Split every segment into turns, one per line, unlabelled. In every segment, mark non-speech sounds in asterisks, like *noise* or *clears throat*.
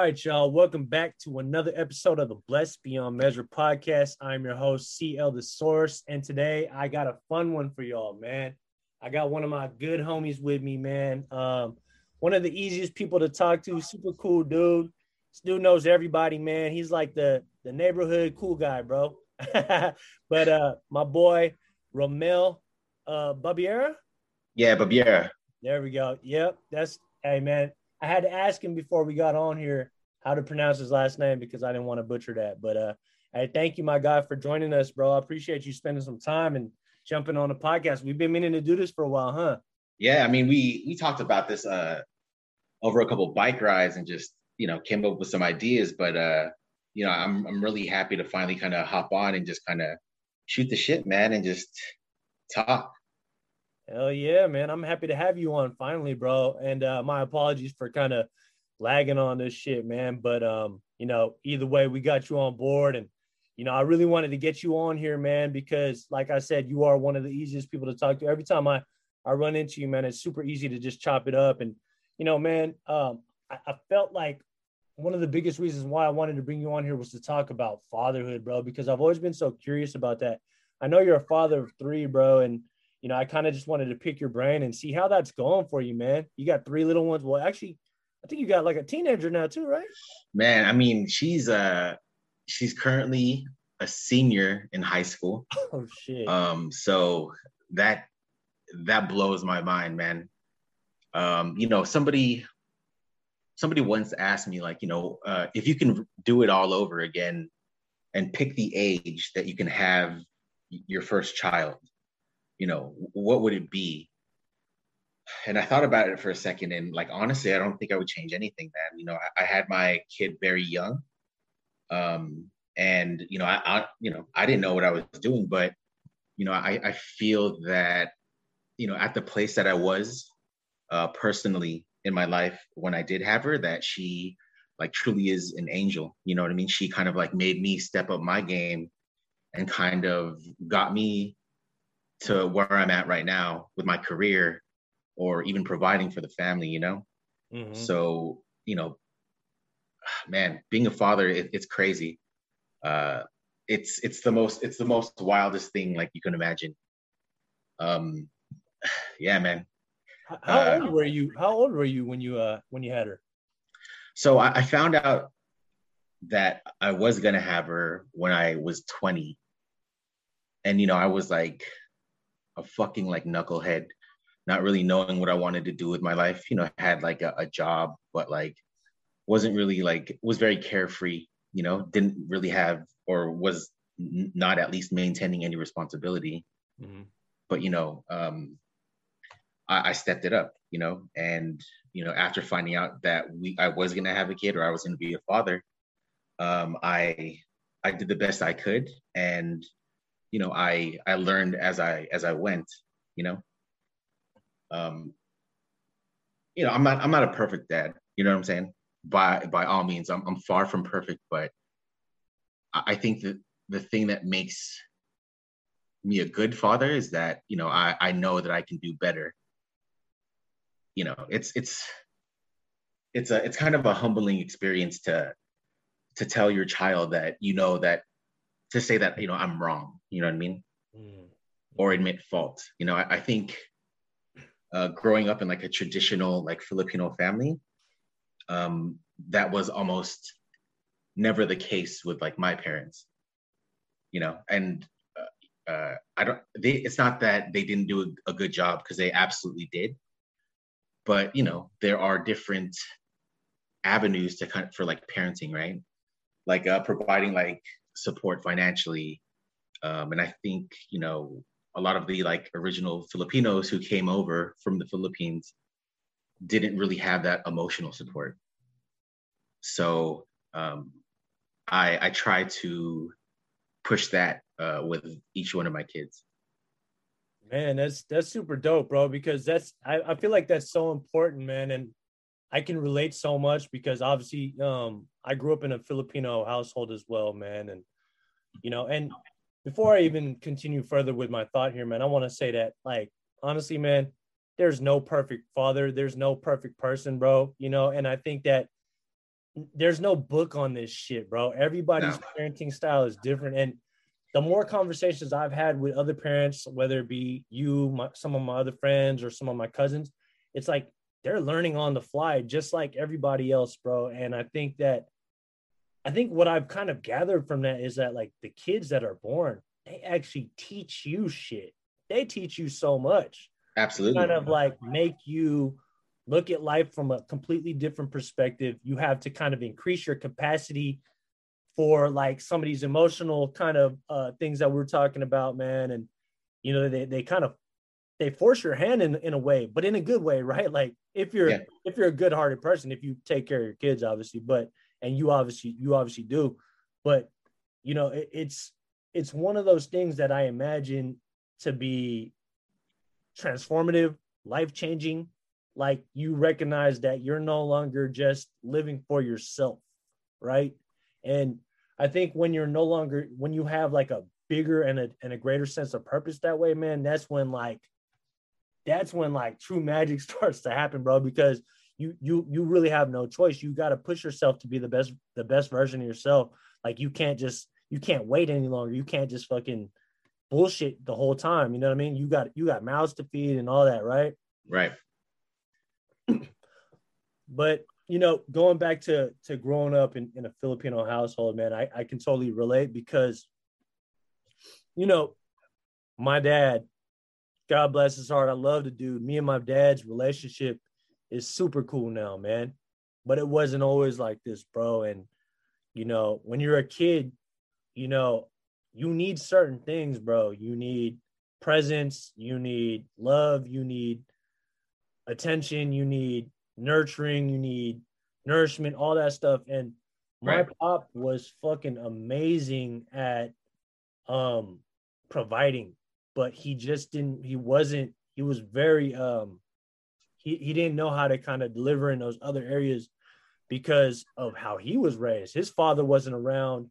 right, y'all. Welcome back to another episode of the Blessed Beyond Measure podcast. I'm your host, CL The Source, and today I got a fun one for y'all, man. I got one of my good homies with me, man. Um, one of the easiest people to talk to, super cool dude. This dude knows everybody, man. He's like the the neighborhood cool guy, bro. *laughs* but uh, my boy Romel uh, Babiera.
Yeah, Babiera.
There we go. Yep, that's hey man. I had to ask him before we got on here how to pronounce his last name because I didn't want to butcher that. But uh, hey, thank you, my guy, for joining us, bro. I appreciate you spending some time and jumping on the podcast. We've been meaning to do this for a while, huh?
Yeah, I mean, we we talked about this uh over a couple bike rides and just you know came up with some ideas. But uh, you know, I'm I'm really happy to finally kind of hop on and just kind of shoot the shit, man, and just talk.
Hell yeah, man. I'm happy to have you on finally, bro. And uh, my apologies for kind of lagging on this shit, man. But um, you know, either way, we got you on board and you know, I really wanted to get you on here, man, because like I said, you are one of the easiest people to talk to. Every time I I run into you, man, it's super easy to just chop it up. And you know, man, um, I, I felt like one of the biggest reasons why I wanted to bring you on here was to talk about fatherhood, bro, because I've always been so curious about that. I know you're a father of three, bro, and you know, I kind of just wanted to pick your brain and see how that's going for you, man. You got three little ones. Well, actually, I think you got like a teenager now too, right?
Man, I mean, she's uh she's currently a senior in high school. *laughs*
Oh shit.
Um, so that that blows my mind, man. Um, you know, somebody somebody once asked me, like, you know, uh, if you can do it all over again and pick the age that you can have your first child, you know, what would it be? And I thought about it for a second, and like honestly, I don't think I would change anything. Man, you know, I, I had my kid very young, um, and you know, I, I, you know, I didn't know what I was doing, but you know, I, I feel that, you know, at the place that I was, uh, personally in my life when I did have her, that she like truly is an angel. You know what I mean? She kind of like made me step up my game and kind of got me to where I'm at right now with my career or even providing for the family, you know? Mm-hmm. So, you know, man, being a father, it, it's crazy. Uh, it's, it's the most, it's the most wildest thing like you can imagine. Um, *sighs* yeah, man.
How uh, old were you? How old were you when you, uh, when you had her?
So I, I found out that I was going to have her when I was 20. And, you know, I was like, a fucking like knucklehead, not really knowing what I wanted to do with my life. You know, I had like a, a job, but like wasn't really like was very carefree. You know, didn't really have or was n- not at least maintaining any responsibility. Mm-hmm. But you know, um, I, I stepped it up. You know, and you know, after finding out that we I was gonna have a kid or I was gonna be a father, um, I I did the best I could, and you know i i learned as i as i went you know? Um you know i'm not i'm not a perfect dad you know what i'm saying? By by all means i'm, I'm far from perfect but I, think that the thing that makes me a good father is that you know i i know that i can do better. You know it's it's it's a it's kind of a humbling experience to to tell your child that you know that to say that you know i'm wrong you know what i mean mm. or admit fault you know i, I think uh, growing up in like a traditional like filipino family um, that was almost never the case with like my parents you know and uh, uh, i don't they it's not that they didn't do a, a good job because they absolutely did but you know there are different avenues to kind of, for like parenting right like uh, providing like support financially. Um, and I think, you know, a lot of the like original Filipinos who came over from the Philippines didn't really have that emotional support. So um, I, I try to push that uh, with each one of my kids.
Man, that's that's super dope, bro. Because that's I, I feel like that's so important, man. And I can relate so much because obviously um, I grew up in a Filipino household as well, man. And you know, and before I even continue further with my thought here, man, I want to say that like honestly, man, there's no perfect father, there's no perfect person, bro. You know, and I think that there's no book on this shit, bro. Everybody's no. parenting style is different. And the more conversations I've had with other parents, whether it be you, my, some of my other friends, or some of my cousins, it's like they're learning on the fly, just like everybody else, bro. And I think that, I think what I've kind of gathered from that is that like the kids that are born, they actually teach you shit. They teach you so much.
Absolutely.
Kind of like make you look at life from a completely different perspective. You have to kind of increase your capacity for like some of these emotional kind of uh, things that we're talking about, man. And you know, they they kind of they force your hand in in a way, but in a good way, right? Like if you're yeah. if you're a good-hearted person, if you take care of your kids, obviously, but and you obviously you obviously do, but you know, it, it's it's one of those things that I imagine to be transformative, life changing. Like you recognize that you're no longer just living for yourself, right? And I think when you're no longer, when you have like a bigger and a, and a greater sense of purpose that way, man, that's when like, that's when like true magic *laughs* starts to happen, bro, because you, you, you really have no choice. You got to push yourself to be the best, the best version of yourself. Like you can't just, you can't wait any longer. You can't just fucking bullshit the whole time. You know what I mean? You got, you got mouths to feed and all that, right?
Right. *clears throat*
but you know, going back to to growing up in, in a Filipino household, man, I, I can totally relate because, you know, my dad, God bless his heart, I love the dude. Me and my dad's relationship is super cool now, man. But it wasn't always like this, bro. And you know, when you're a kid, you know, you need certain things, bro. You need presence, you need love, you need attention, you need nurturing, you need nourishment, all that stuff. And my right. pop was fucking amazing at um providing, but he just didn't he wasn't he was very um he, he didn't know how to kind of deliver in those other areas because of how he was raised. His father wasn't around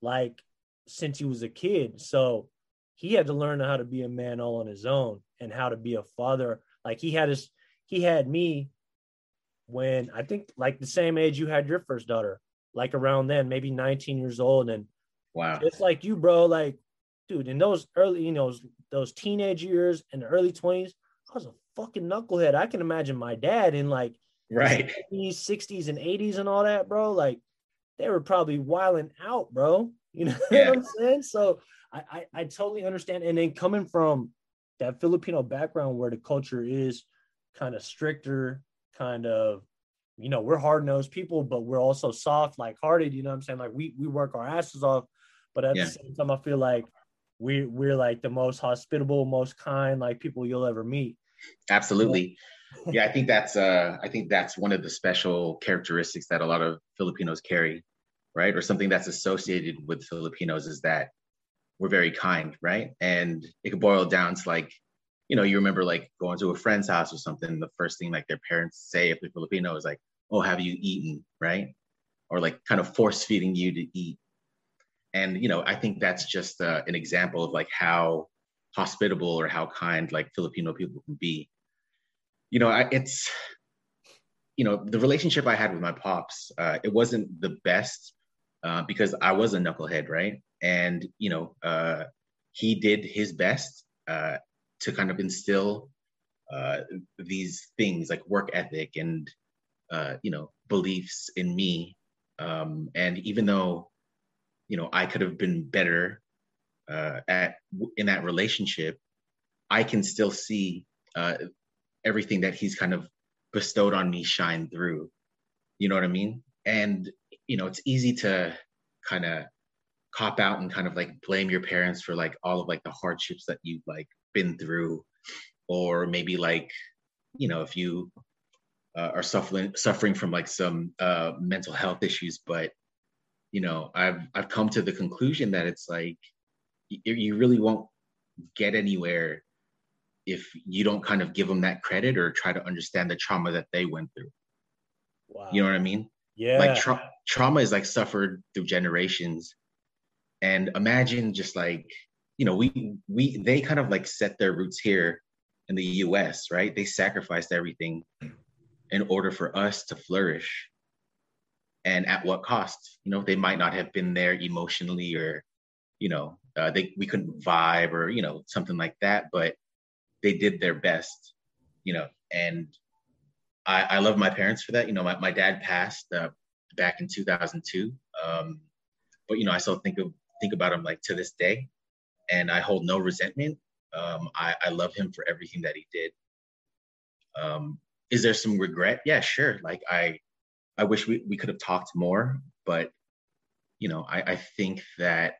like since he was a kid. So he had to learn how to be a man all on his own and how to be a father. Like he had his he had me when I think like the same age you had your first daughter, like around then, maybe 19 years old. And
wow,
it's like you, bro, like, dude, in those early, you know, those teenage years and the early 20s, I was a fucking knucklehead. I can imagine my dad in like
right
50s, 60s, and 80s and all that, bro. Like they were probably wiling out, bro. You know yeah. what I'm saying? So I, I I totally understand. And then coming from that Filipino background where the culture is kind of stricter kind of you know we're hard-nosed people but we're also soft like hearted you know what i'm saying like we we work our asses off but at yeah. the same time i feel like we we're like the most hospitable most kind like people you'll ever meet
absolutely *laughs* yeah i think that's uh i think that's one of the special characteristics that a lot of filipinos carry right or something that's associated with filipinos is that we're very kind right and it could boil down to like you know, you remember like going to a friend's house or something, the first thing like their parents say if they're Filipino is like, oh, have you eaten? Right. Or like kind of force feeding you to eat. And, you know, I think that's just uh, an example of like how hospitable or how kind like Filipino people can be. You know, I, it's, you know, the relationship I had with my pops, uh, it wasn't the best uh, because I was a knucklehead, right? And, you know, uh, he did his best uh, to kind of instill uh, these things like work ethic and uh, you know beliefs in me um, and even though you know i could have been better uh, at in that relationship i can still see uh, everything that he's kind of bestowed on me shine through. You know what i mean? And you know it's easy to kind of cop out and kind of like blame your parents for like all of like the hardships that you've like been through. Or maybe like you know if you uh, are suffering suffering from like some uh, mental health issues but you know i've i've come to the conclusion that it's like you, you really won't get anywhere if you don't kind of give them that credit or try to understand the trauma that they went through wow. you know what i mean
yeah
like tra- trauma is like suffered through generations and imagine just like you know, we we they kind of like set their roots here in the US, right? They sacrificed everything in order for us to flourish. and at what cost you know they might not have been there emotionally or you know uh, they we couldn't vibe or you know something like that but they did their best you know and i i love my parents for that. You know my, my dad passed uh, back in 2002 um but you know i still think of think about him like to this day and i hold no resentment. Um i i love him for everything that he did. Um is there some regret? Yeah sure. Like i i wish we, we could have talked more but you know i i think that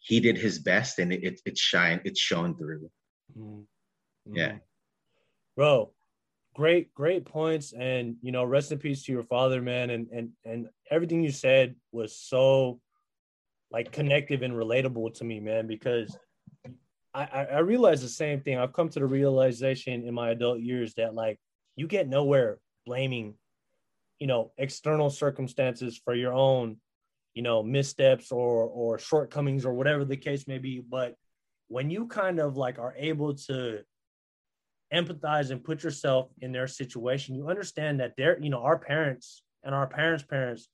he did his best and it, it it's shine it's shown through mm-hmm. yeah
bro great great points and you know rest in peace to your father man and and and everything you said was so like connective and relatable to me man because I, I realize the same thing. I've come to the realization in my adult years that like you get nowhere blaming, you know, external circumstances for your own you know missteps or or shortcomings or whatever the case may be. But when you kind of like are able to empathize and put yourself in their situation you understand that they're you know our parents and our parents parents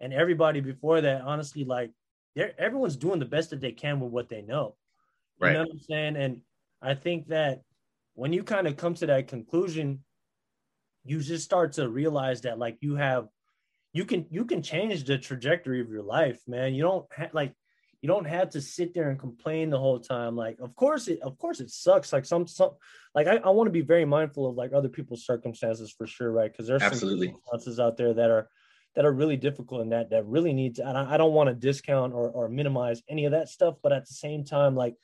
and everybody before that honestly like they're everyone's doing the best that they can with what they know. You right. know what i'm saying? And i think that when you kind of come to that conclusion you just start to realize that like you have you can you can change the trajectory of your life man. You don't ha- like you don't have to sit there and complain the whole time. Like of course it of course it sucks. Like some some like i, I want to be very mindful of like other people's circumstances for sure right? Because there's
absolutely.
some circumstances out there that are that are really difficult and that that really needs and I, I don't want to discount or, or minimize any of that stuff but at the same time like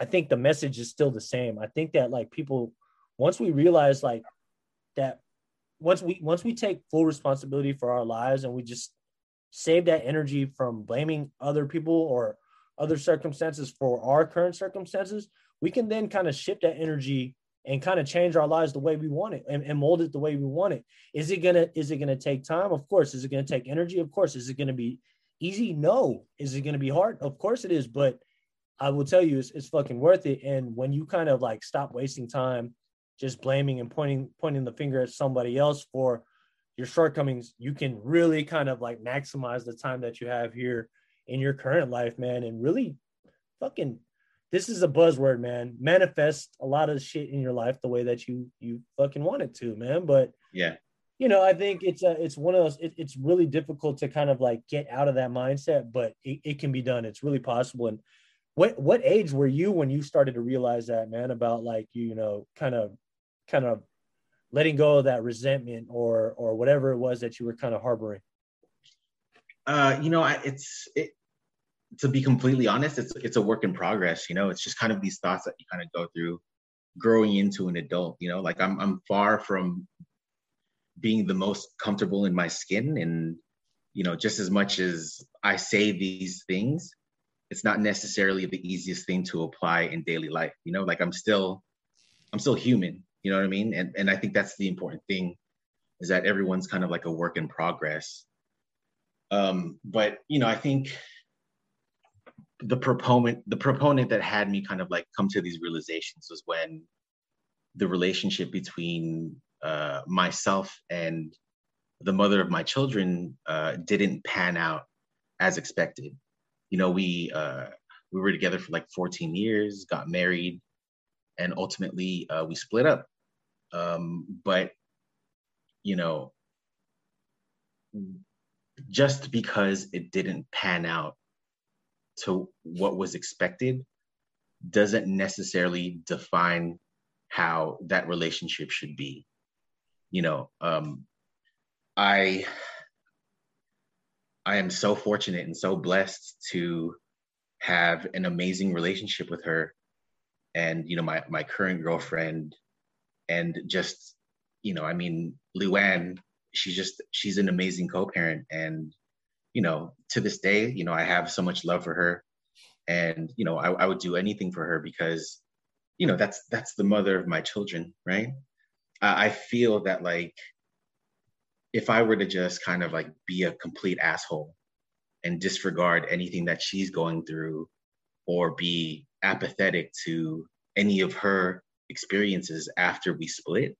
i think the message is still the same. I think that like people once we realize like that once we once we take full responsibility for our lives and we just save that energy from blaming other people or other circumstances for our current circumstances, we can then kind of shift that energy and kind of change our lives the way we want it and, and, mold it the way we want it. Is it gonna is it gonna take time? Of course. Is it gonna take energy? Of course. Is it gonna be easy? No. Is it gonna be hard? Of course it is. But I will tell you, it's, it's fucking worth it. And when you kind of like stop wasting time just blaming and pointing pointing the finger at somebody else for your shortcomings, you can really kind of like maximize the time that you have here in your current life, man, and really fucking this is a buzzword, man. Manifest a lot of shit in your life the way that you you fucking want it to, man. But
yeah,
you know, I think it's a, it's one of those. It, it's really difficult to kind of like get out of that mindset, but it, it can be done. It's really possible. And what what age were you when you started to realize that, man? About like you, you know, kind of kind of letting go of that resentment or or whatever it was that you were kind of harboring?
Uh, you know, I, it's it. To be completely honest, it's it's a work in progress. You know, it's just kind of these thoughts that you kind of go through, growing into an adult. You know, like I'm I'm far from being the most comfortable in my skin, and you know, just as much as I say these things, it's not necessarily the easiest thing to apply in daily life. You know, like I'm still I'm still human. You know what I mean? And and I think that's the important thing is that everyone's kind of like a work in progress. Um, but you know, I think the proponent the proponent that had me kind of like come to these realizations was when the relationship between uh, myself and the mother of my children uh, didn't pan out as expected. You know, we uh, we were together for like 14 years, got married, and ultimately uh, we split up. Um, but you know, just because it didn't pan out to what was expected doesn't necessarily define how that relationship should be. You know, um, I I am so fortunate and so blessed to have an amazing relationship with her and you know my my current girlfriend and just you know i mean luann she's just she's an amazing co-parent and you know to this day you know i have so much love for her. And you know I, I would do anything for her because you know that's that's the mother of my children right? I, I feel that like if i were to just kind of like be a complete asshole and disregard anything that she's going through or be apathetic to any of her experiences after we split,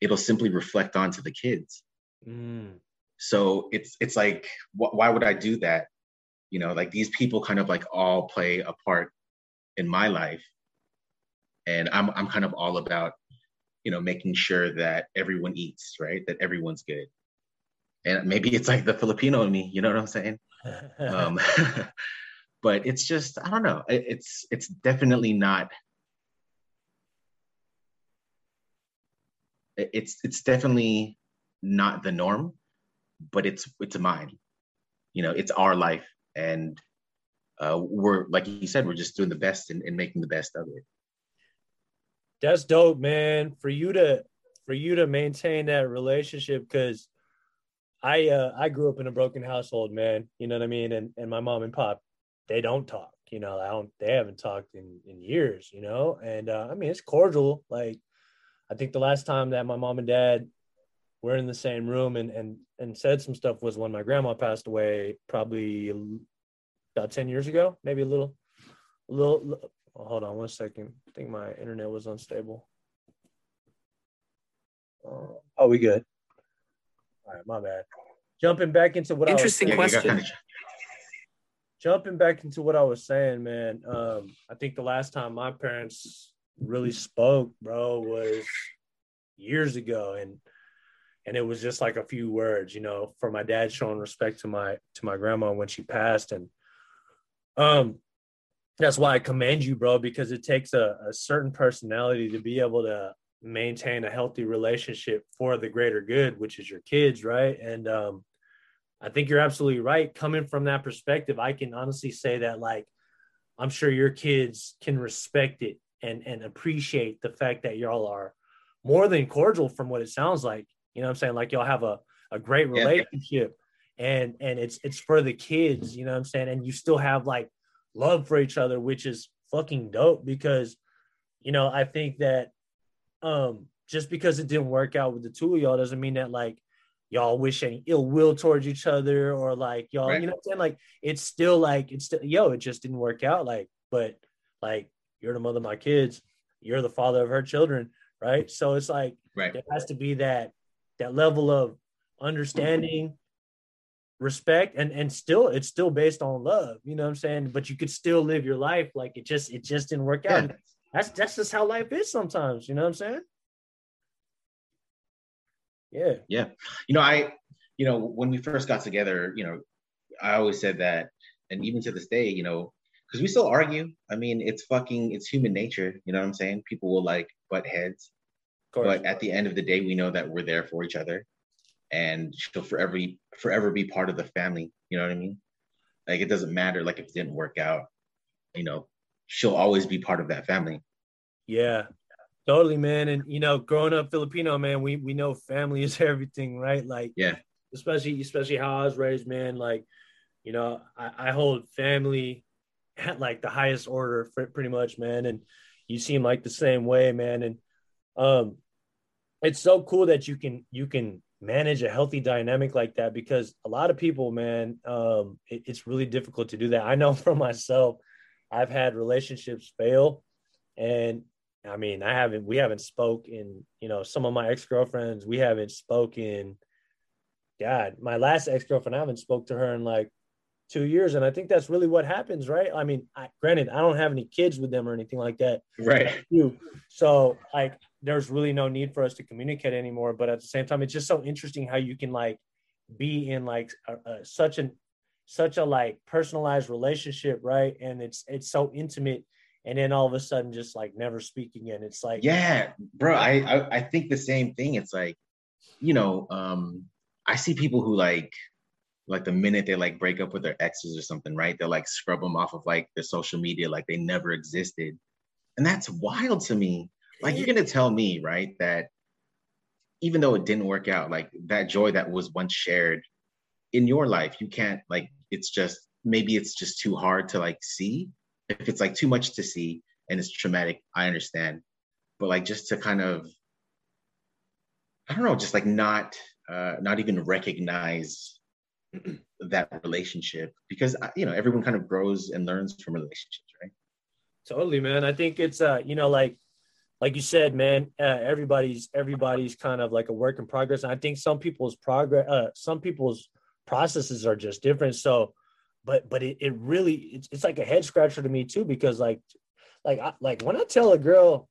it'll simply reflect onto the kids. Mm. So it's it's like, wh- why would I do that? You know, like these people kind of like all play a part in my life, and I'm I'm kind of all about, you know, making sure that everyone eats, right? That everyone's good, and maybe it's like the Filipino in me, you know what I'm saying? *laughs* um, *laughs* but it's just I don't know. It, it's it's definitely not. It's it's definitely not the norm, but it's it's mine. You know, it's our life, and uh, we're like you said, we're just doing the best and, making the best of it.
That's dope, man. For you to for you to maintain that relationship, because I uh, I grew up in a broken household, man. You know what I mean? And and my mom and pop, they don't talk. You know, I don't. They haven't talked in in years. You know, and uh, I mean it's cordial. Like I think the last time that my mom and dad were in the same room and and and said some stuff was when my grandma passed away, probably about ten years ago, maybe a little, a little. Hold on one second. I think my internet was unstable. Uh, oh, we good. All right, my bad. Jumping back into what
interesting
I
was question.
Jumping back into what I was saying, man. Um, I think the last time my parents really spoke, bro, was years ago, and and it was just like a few words, you know, for my dad showing respect to my to my grandma when she passed, and um, that's why I commend you, bro, because it takes a, a certain personality to be able to maintain a healthy relationship for the greater good, which is your kids, right? And um, I think you're absolutely right. Coming from that perspective, I can honestly say that, like, I'm sure your kids can respect it and and appreciate the fact that y'all are more than cordial from what it sounds like. You know what I'm saying? Like y'all have a, a great relationship yeah. and and it's it's for the kids, you know what I'm saying? And you still have like love for each other, which is fucking dope because you know, I think that um, just because it didn't work out with the two of y'all doesn't mean that like y'all wish any ill will towards each other or like y'all, right. you know what I'm saying? Like it's still like it's still yo, it just didn't work out. Like, but like you're the mother of my kids, you're the father of her children, right? So it's like
right.
there has to be that that level of understanding respect and and still it's still based on love you know what i'm saying but you could still live your life like it just it just didn't work out yeah. That's that's just how life is sometimes. You know what I'm saying? Yeah.
Yeah. You know, I, you know, when we first got together, you know, I always said that, and even to this day, you know, because we still argue. I mean, it's fucking, it's human nature. You know what I'm saying? People will like butt heads, but at the end of the day, we know that we're there for each other, and she'll forever, forever be part of the family. You know what I mean? Like it doesn't matter. Like if it didn't work out, you know, she'll always be part of that family.
Yeah, totally, man. And you know, growing up Filipino, man, we we know family is *laughs* everything, right? Like,
yeah,
especially especially how I was raised, man. Like, you know, I, I hold family at like the highest order, pretty much, man. And you seem like the same way, man. And um, it's so cool that you can you can manage a healthy dynamic like that because a lot of people, man, um, it, it's really difficult to do that. I know *laughs* for myself I've had relationships fail, and I mean, I haven't. We haven't spoken. You know, some of my ex girlfriends, we haven't spoken. God, my last ex girlfriend, I haven't spoke to her in like two years, and I think that's really what happens, right? I mean, I, granted, I don't have any kids with them or anything like that,
right? You.
So, like, there's really no need for us to communicate anymore. But at the same time, it's just so interesting how you can like be in like a, a, such an such a like personalized relationship, right? And it's it's so intimate, and then all of a sudden just like never speak again. It's like
yeah, bro. I I, I think the same thing. It's like, you know, um, I see people who like like the minute they like break up with their exes or something, right? They'll like scrub them off of like their social media like they never existed. And that's wild to me. Like you're gonna tell me, right, that even though it didn't work out, like that joy that was once shared in your life, you can't like it's just maybe it's just too hard to like see. If it's like too much to see and it's traumatic, I understand. But like just to kind of I don't know, just like not uh not even recognize that relationship because uh, you know everyone kind of grows and learns from relationships, right?
Totally, man. I think it's uh, you know, like like you said, man, uh, everybody's everybody's kind of like a work in progress. And I think some people's progress, uh, some people's processes are just different. So, but but it, it really it's, it's like a head scratcher to me too because like like I, like when I tell a girl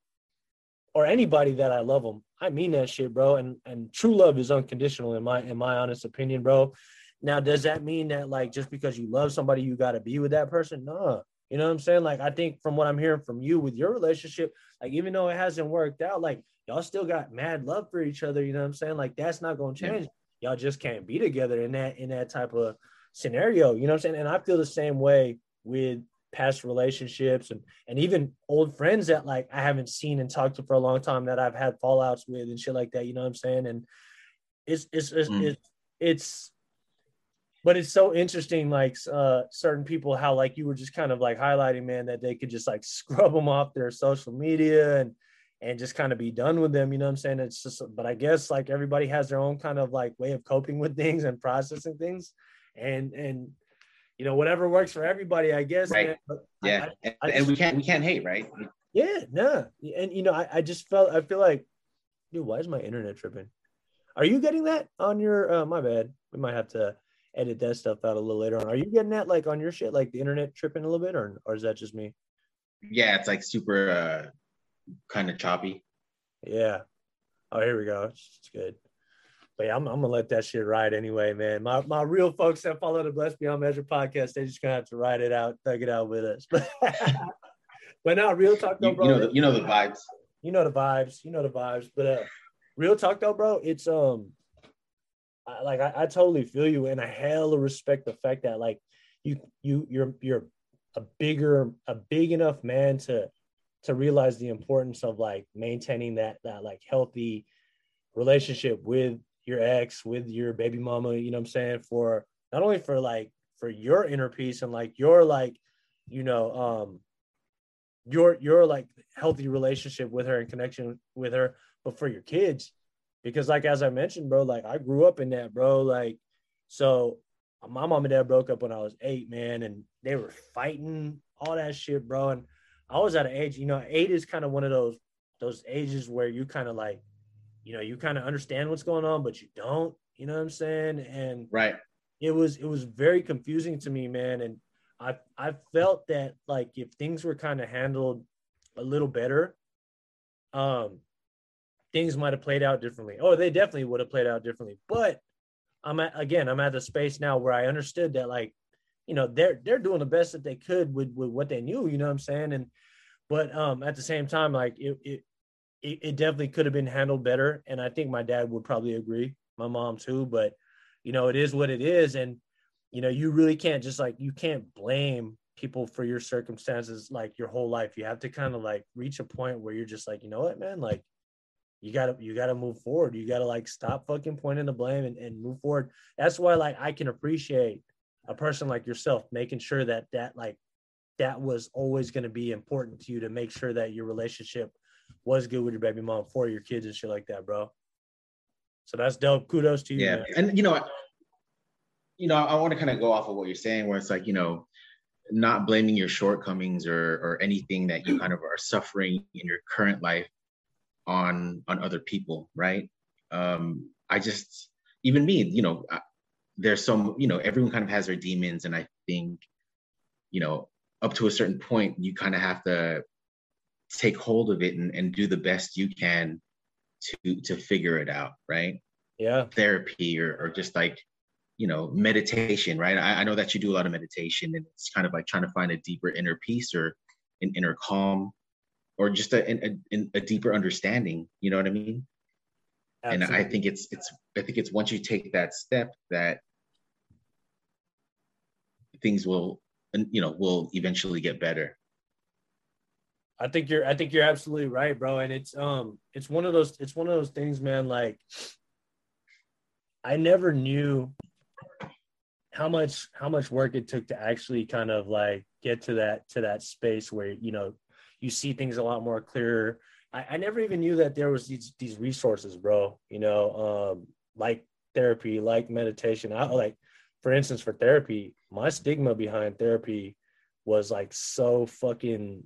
or anybody that I love them, I mean that shit, bro. And and true love is unconditional in my in my honest opinion, bro. Now, does that mean that like just because you love somebody, you got to be with that person? No, you know what I'm saying? Like, I think from what I'm hearing from you with your relationship, like, even though it hasn't worked out, like, y'all still got mad love for each other. You know what I'm saying? Like, that's not going to change. Yeah. Y'all just can't be together in that, in that type of scenario. You know what I'm saying? And I feel the same way with past relationships and, and even old friends that like I haven't seen and talked to for a long time that I've had fallouts with and shit like that. You know what I'm saying? And it's, it's, it's, mm. it's, it's but it's so interesting like uh certain people how like you were just kind of like highlighting man that they could just like *laughs* scrub them off their social media and and just kind of be done with them you know what i'm saying? It's just but i guess like everybody has their own kind of like way of coping with *laughs* things and processing things. And and you know whatever works for everybody i guess
right. yeah. I, I, and we can't we can't hate right?
Yeah no. Nah. and you know I, I just felt i feel like dude why is my internet tripping? Are you getting that on your uh my bad. We might have to edit that stuff out a little later on. Are you getting that like on your shit, like the internet tripping a little bit, or or is that just me?
Yeah, it's like super uh kind of choppy.
Yeah. Oh, here we go. It's, it's good. But yeah, I'm, I'm, gonna let that shit ride anyway, man. My my real folks that follow the Blessed Beyond Measure podcast, they just gonna have to ride it out, thug it out with us. *laughs* but now, real talk though, bro.
You know, the, you know the vibes.
You know the vibes. You know the vibes. But uh, real talk though, bro. It's um, I, like I, I totally feel you, and I hella respect the fact that like you you you're you're a bigger a big enough man to to realize the importance of like maintaining that that like healthy relationship with your ex with your baby mama you know what i'm saying for not only for like for your inner peace and like your like you know um your your like healthy relationship with her and connection with her but for your kids because like as I mentioned, bro, like I grew up in that, bro. Like, so my mom and dad broke up when I was eight, man, and they were fighting all that shit, bro. And I was at an age, you know, eight is kind of one of those those ages where you kind of like, you know, you kind of understand what's going on, but you don't. You know what I'm saying? And
right,
it was it was very confusing to me, man. And I I felt that like if things were kind of handled a little better, um, things might have played out differently. Oh, they definitely would have played out differently. But I'm at again, I'm at the space now where I understood that like, you know, they're they're doing the best that they could with with what they knew, you know what I'm saying? And but um at the same time, like it it it, definitely could have been handled better. And I think my dad would probably agree, my mom too, but you know, it is what it is. And you know, you really can't just like you can't blame people for your circumstances like your whole life. You have to kind of like reach a point where you're just like, you know what, man, like you gotta you gotta move forward. You gotta like stop fucking pointing the blame and, and move forward. That's why like I can appreciate a person like yourself making sure that that like that was always going to be important to you to make sure that your relationship was good with your baby mom for your kids and shit like that, bro. So that's dope. Kudos to you.
Yeah, man. and you know, you know, I want to kind of go off of what you're saying, where it's like, you know, not blaming your shortcomings or or anything that you kind of are suffering in your current life on on other people right? Um i just even me you know I, there's some you know everyone kind of has their demons and i think you know up to a certain point you kind of have to take hold of it and, and do the best you can to to figure it out right?
Yeah.
Therapy or, or just like you know meditation right? I, I know that you do a lot of meditation and it's kind of like trying to find a deeper inner peace or an inner calm or just a, a, a deeper understanding you know what i mean Absolutely. and i think it's it's i think it's once you take that step that things will you know will eventually get better
i think you're i think you're absolutely right bro and it's um it's one of those it's one of those things man like i never knew how much how much work it took to actually kind of like get to that to that space where you know you see things a lot more clearer. I, I never even knew that there was these these resources, bro. You know, um, like therapy, like meditation. I like, for instance, for therapy, my stigma behind therapy was like so fucking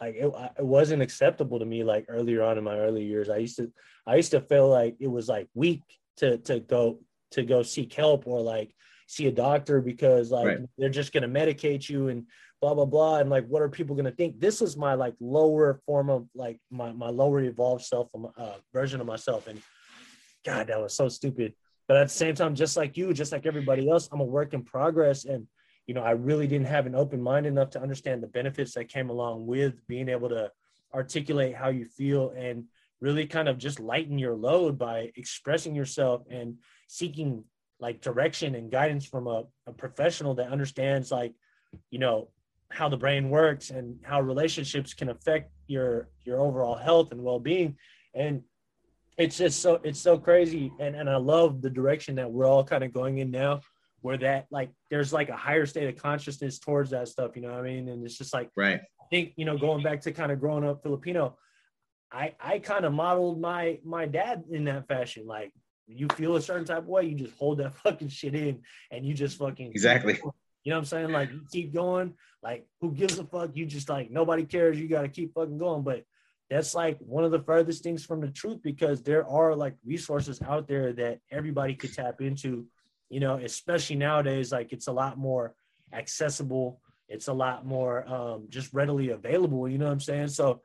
like it, it wasn't acceptable to me like earlier on in my early years i used to i used to feel like it was like weak to to go to go seek help or like see a doctor because like right. they're just going to medicate you and blah blah blah. And like what are people going to think? This is my like lower form of like my my lower evolved self uh, version of myself. And god that was so stupid. But at the same time just like you just like everybody else i'm a work in progress. And you know i really didn't have an open mind enough to understand the benefits that came along with being able to articulate how you feel and really kind of just lighten your load by expressing yourself and seeking like direction and guidance from a, a professional that understands like you know how the brain works and how relationships can affect your your overall health and well-being. And it's just so it's so crazy. And and i love the direction that we're all kind of going in now where that like there's like a higher state of consciousness towards that stuff you know what i mean? And it's just like
right.
I think you know going back to kind of growing up filipino i i kind of modeled my my dad in that fashion. Like you feel a certain type of way you just hold that *laughs* fucking shit in and you just fucking
exactly
you know what I'm saying? Like you keep going. Like who gives a fuck? You just like nobody cares. You got to keep fucking going. But that's like one of the furthest things from the truth because there are like resources out there that everybody could tap into. You know, especially nowadays, like it's a lot more accessible. It's a lot more um, just readily available. You know what I'm saying? So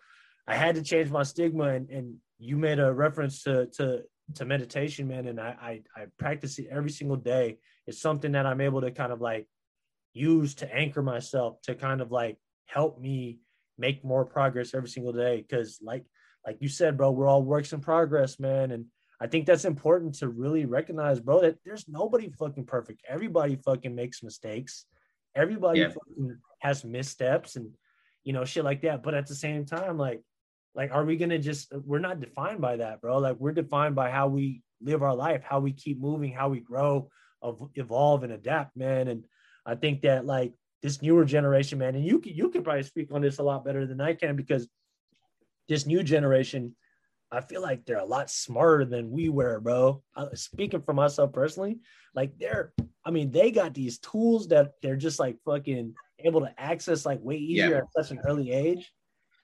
I had to change my stigma, and, and you made a reference to to to meditation, man, and I, I I practice it every single day. It's something that I'm able to kind of like use to anchor myself to kind of like help me make more progress every single day because like like you said bro we're all works in progress man and i think that's important to really recognize bro that there's nobody fucking perfect everybody fucking makes mistakes everybody yeah. fucking has missteps and you know shit like that but at the same time like like are we gonna just we're not defined by that bro like we're defined by how we live our life how we keep moving how we grow evolve and adapt man and I think that like this newer generation, man, and you can, you can probably speak on this a lot better than I can because this new generation, I feel like they're a lot smarter than we were, bro. Uh, speaking for myself personally, like they're, I mean, they got these tools that they're just like fucking able to access like way easier yeah. at such an early age.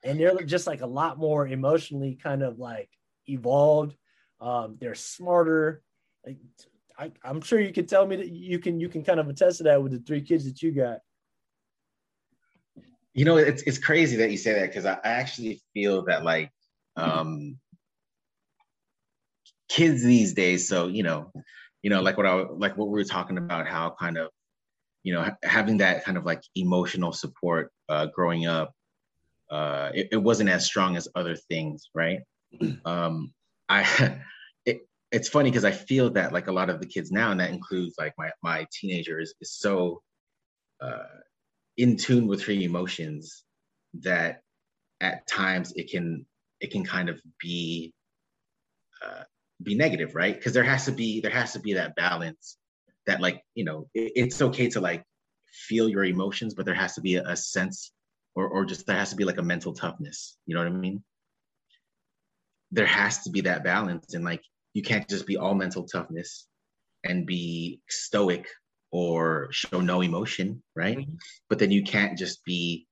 And they're just like a lot more emotionally kind of like evolved. Um, they're smarter. Like I, am sure you can tell me that you can you can kind of attest to that with the three kids that you got.
You know, it's it's crazy that you say that because I, I actually feel that like um kids these days, so you know, you know, like what I like what we were talking about, how kind of you know having that kind of like emotional support uh, growing up, uh, it, it wasn't as strong as other things, right? Um, I *laughs* it's funny because I feel that like a lot of the kids now, and that includes like my my teenagers, is so uh, in tune with her emotions that at times it can it can kind of be uh, be negative, right? Because there has to be there has to be that balance that like you know it, it's okay to like feel your emotions, but there has to be a, a sense or or just there has to be like a mental toughness. You know what I mean? There has to be that balance, and like you can't just be all mental toughness and be stoic or show no emotion, right? Mm-hmm. But then you can't just be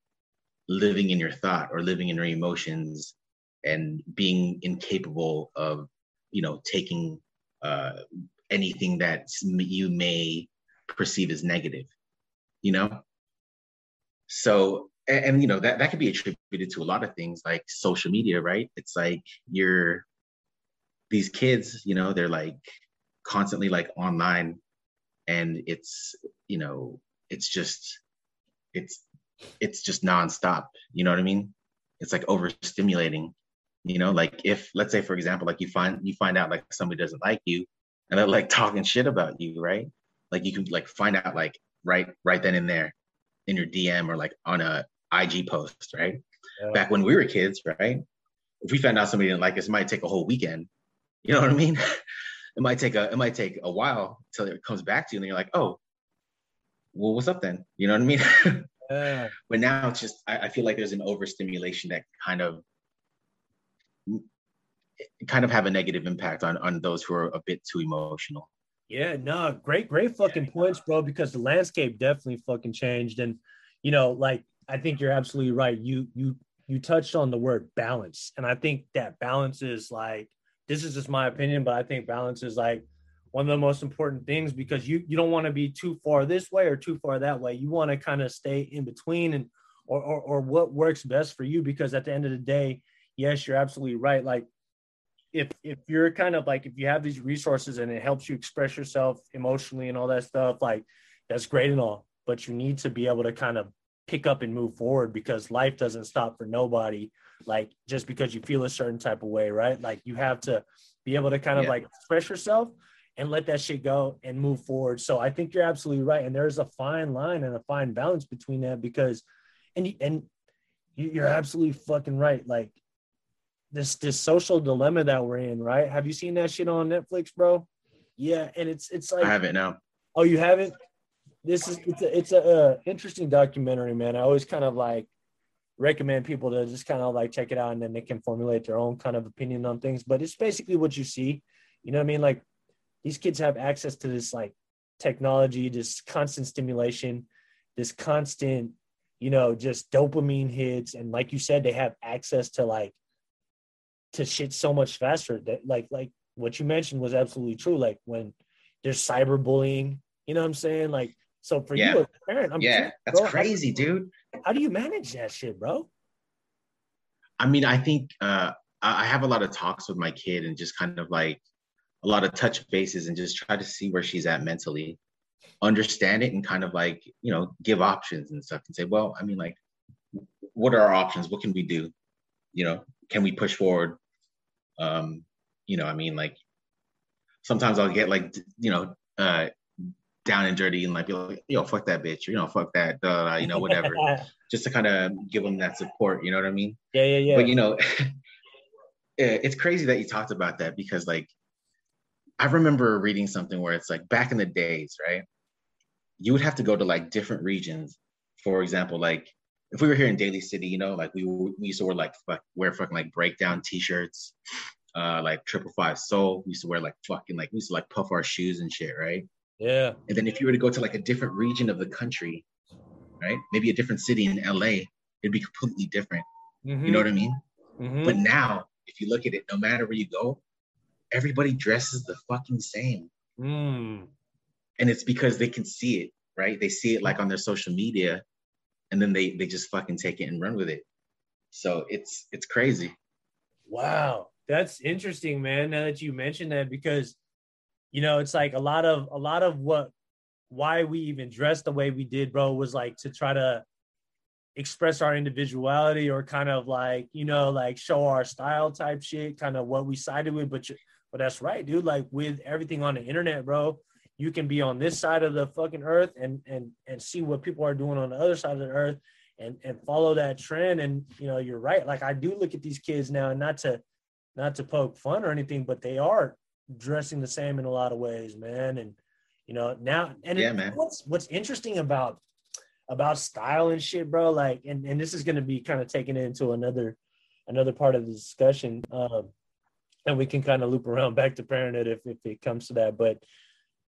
living in your thought or living in your emotions and being incapable of, you know, taking uh, anything that you may perceive as negative, you know? So, and, and you know, that, that could be attributed to a lot of things like social media, right? It's like you're these kids, you know, they're like constantly like online and it's, you know, it's just, it's, it's just nonstop. You know what I mean? It's like overstimulating, you know, like if, let's say, for example, like you find, you find out like somebody doesn't like you and they're like *laughs* talking shit about you, right? Like you can like find out like right, right then and there in your DM or like on a IG post, right? Yeah. Back when we were kids, right? If we found out somebody didn't like us, it might take a whole weekend you know what I mean? *laughs* it might take a it might take a while till it comes back to you, and you're like, oh, well, what's up then? You know what I mean? *laughs* yeah. But now it's just I, I feel like there's an overstimulation that kind of kind of have a negative impact on on those who are a bit too emotional.
Yeah, no, great, great fucking yeah, points, bro. Because the landscape definitely fucking changed, and you know, like I think you're absolutely right. You you you touched on the word balance. And I think that balance is like, this is just my opinion, but I think balance is like one of the most important things because you you don't want to be too far this way or too far that way. You want to kind of stay in between and or, or or what works best for you because at the end of the day, yes, you're absolutely right. Like if if you're kind of like if you have these resources and it helps you express yourself emotionally and all that stuff, like that's great and all, but you need to be able to kind of pick up and move forward because life doesn't stop for nobody. Like just because you feel a certain type of way, right? Like you have to be able to kind of yeah. like express yourself and let that shit go and move forward. So I think you're absolutely right. And there's a fine line and a fine balance between that because, and, and you're absolutely fucking right. Like this, this social dilemma that we're in, right? Have you seen that shit on Netflix, bro? Yeah. And it's, it's like,
I haven't now.
Oh, you haven't? This is, it's a, it's a uh, interesting documentary, man. I always kind of like recommend people to just kind of like check it out and then they can formulate their own kind of opinion on things. But it's basically what you see. You know what I mean? Like these kids have access to this like technology, this constant stimulation, this constant, you know, just dopamine hits. And like you said, they have access to like to shit so much faster that like like what you mentioned was absolutely true. Like when there's cyberbullying, you know what I'm saying? Like so for yeah. you as a parent, I'm
yeah, curious, that's bro, crazy,
how,
dude.
How do you manage that shit, bro?
I mean, I think uh I have a lot of talks with my kid and just kind of like a lot of touch bases and just try to see where she's at mentally, understand it, and kind of like you know give options and stuff and say, well, I mean, like, what are our options? What can we do? You know, can we push forward? Um, you know, I mean, like, sometimes I'll get like you know uh down and dirty and like be like, yo, fuck that bitch, you know, fuck that, uh, you know, whatever, *laughs* just to kind of give them that support. You know what I mean?
Yeah, yeah, yeah.
But you know, *laughs* it's crazy that you talked about that because like I remember reading something where it's like back in the days, right? You would have to go to like different regions. For example, like if we were here in Daly City, you know, like we, we used to wear like fuck, wear fucking like breakdown t-shirts, uh, like triple five soul. We used to wear like fucking like we used to like puff our shoes and shit, right?
Yeah.
And then if you were to go to like a different region of the country, right? Maybe a different city in LA, it'd be completely different. Mm-hmm. You know what I mean? Mm-hmm. But now, if you look at it, no matter where you go, everybody dresses the fucking same.
Mm.
And it's because they can see it, right? They see it like on their social media and then they they just fucking take it and run with it. So it's it's crazy.
Wow. That's interesting, man. Now that you mentioned that because you know, it's like a lot of a lot of what why we even dressed the way we did, bro, was like to try to express our individuality or kind of like you know like show our style type shit kind of what we sided with but you, but that's right, dude. Like with everything on the internet, bro, you can be on this side of the fucking earth and and and see what people are doing on the other side of the earth and and follow that trend. And you know, you're right. Like I do look at these kids now, and not to not to poke fun or anything, but they are dressing the same in a lot of ways, man. And you know, now and
yeah, man.
what's what's interesting about about style and shit, bro. Like, and, and this is gonna be kind of taken into another another part of the discussion. Um, and we can kind of loop around back to parenthood if, if it comes to that. But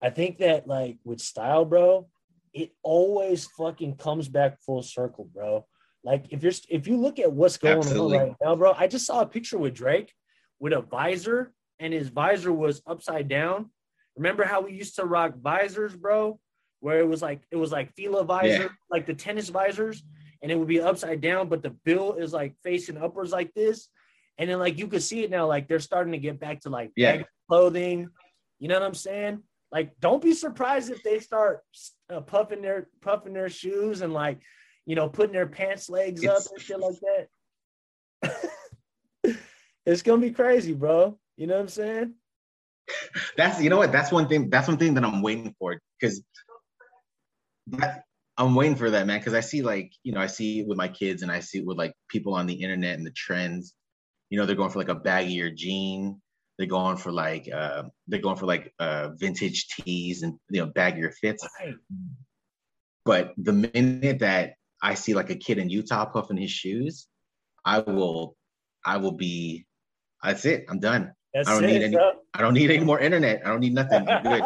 I think that like with style, bro, it always fucking comes back full circle, bro. Like if you're if you look at what's going Absolutely. on right now, bro, I just saw a picture with Drake with a visor and his visor was upside down. Remember how we used to rock visors, bro? Where it was like it was like Fila visor, yeah. like the tennis visors, and it would be upside down, but the bill is like facing upwards like this. And then like you could see it now, like they're starting to get back to like
yeah.
clothing. You know what I'm saying? Like, don't be surprised if they start uh, puffing their puffing their shoes and like, you know, putting their pants legs it's, up and shit like that. *laughs* it's gonna be crazy, bro. You know what I'm saying?
That's you know what? That's one thing. That's one thing that I'm waiting for because I'm waiting for that, man. Because I see like you know I see it with my kids and I see it with like people on the internet and the trends you know they're going for like a baggier jean they're going for like uh, they're going for like uh, vintage tees and you know baggier fits. Right. but the minute that i see like a kid in utah puffing his shoes i will i will be that's it. I'm done.
That's
i don't
it,
need any
bro.
i don't need any more internet. I don't need nothing. I'm good.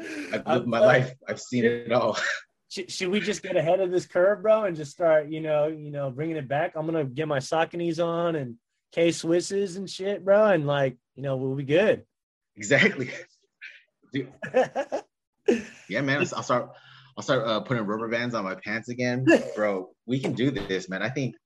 *laughs* I've lived my life. I've seen it all. *laughs*
Should, should we just get ahead of this curve, bro, and just start, you know, you know, bringing it back? I'm gonna get my Sauconys on and K Swisses and shit, bro, and like, you know, we'll be good.
Exactly. *laughs* Yeah, man. I'll start. I'll start uh, putting rubber bands on my pants again, bro. We can do this, man. I think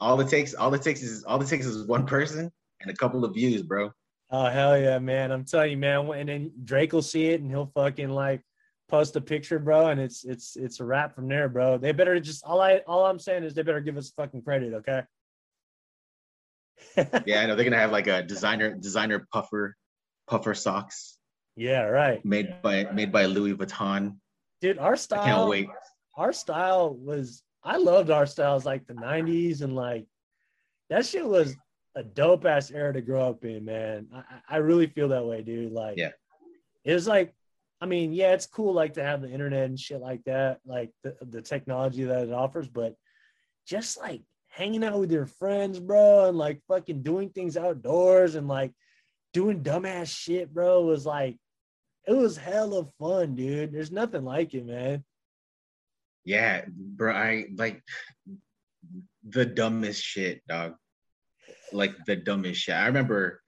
all it takes, all it takes is all it takes is one person and a couple of views, bro.
Oh hell yeah, man! I'm telling you, man. And then Drake will see it, and he'll fucking like post a picture, bro, and it's it's it's a wrap from there, bro. They better just all I all I'm saying is they better give us fucking credit, okay?
Yeah, I know they're gonna have like a *laughs* designer designer puffer puffer socks.
Yeah, right.
Made by made by Louis Vuitton.
Dude, our style. I can't wait. Our style was. I loved our styles like the '90s and like that shit was a dope ass era to grow up in, man. I, I really feel that way, dude. Like,
yeah,
it was like, I mean, yeah, it's cool like to have the internet and shit like that, like the, the technology that it offers, but just like hanging out with your friends, bro, and like fucking doing things outdoors and like doing dumbass shit, bro, was like it was hella fun, dude. There's nothing like it, man.
Yeah, bro. I like the dumbest shit, dog. Like the dumbest shit. I remember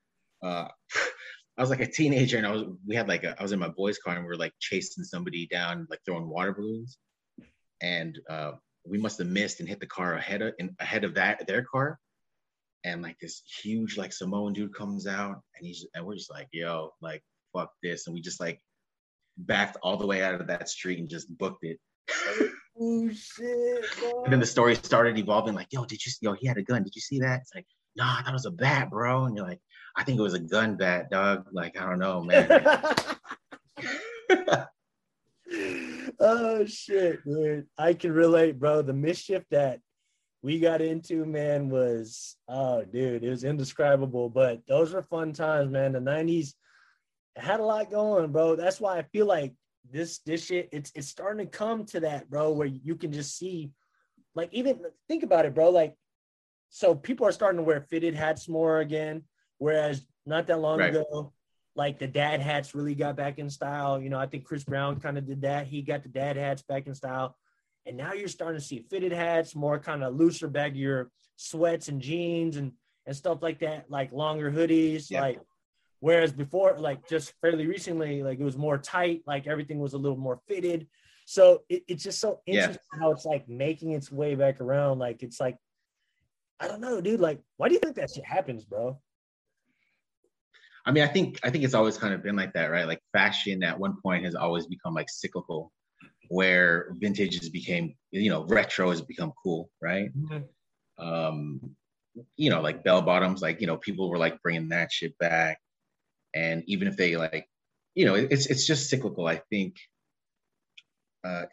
uh *laughs* I was like a teenager and I was we had like a, I was in my boys' car and we were like chasing somebody down, like throwing water balloons. And uh we must have missed and hit the car ahead of in, ahead of that their car. And like this huge like Samoan dude comes out and he's and we're just like, yo, like fuck this. And we just like backed all the way out of that street and just booked it. *laughs*
oh shit.
And then the story started evolving like, yo, did you see yo, he had a gun. Did you see that? It's like, nah, I thought it was a bat, bro. And you're like, I think it was a gun bat, dog. Like, I don't know, man. *laughs* *laughs*
oh shit, dude. I can relate, bro. The mischief that we got into, man, was oh dude, it was indescribable. But those were fun times, man. The 90s had a lot going, bro. That's why I feel like this this shit, it's it's starting to come to that, bro, where you can just see, like, even think about it, bro. Like, so people are starting to wear fitted hats more again, whereas not that long right. ago, like the dad hats really got back in style. You know, I think Chris Brown kind of did that. He got the dad hats back in style. And now you're starting to see fitted hats, more kind of looser baggier sweats and jeans and and stuff like that, like longer hoodies, like whereas before, like just fairly recently, like it was more tight, like everything was a little more fitted. So it, it's just so interesting yeah. how it's like making its way back around. Like it's like, I don't know, dude. Like, why do you think that shit happens, bro?
I mean, I think I think it's always kind of been like that, right? Like fashion at one point has always become like cyclical, where vintages became, you know, retro has become cool, right? Mm-hmm. Um, you know, like bell bottoms, like you know, people were like bringing that shit back, and even if they like, you know, it's it's just cyclical. I think, uh,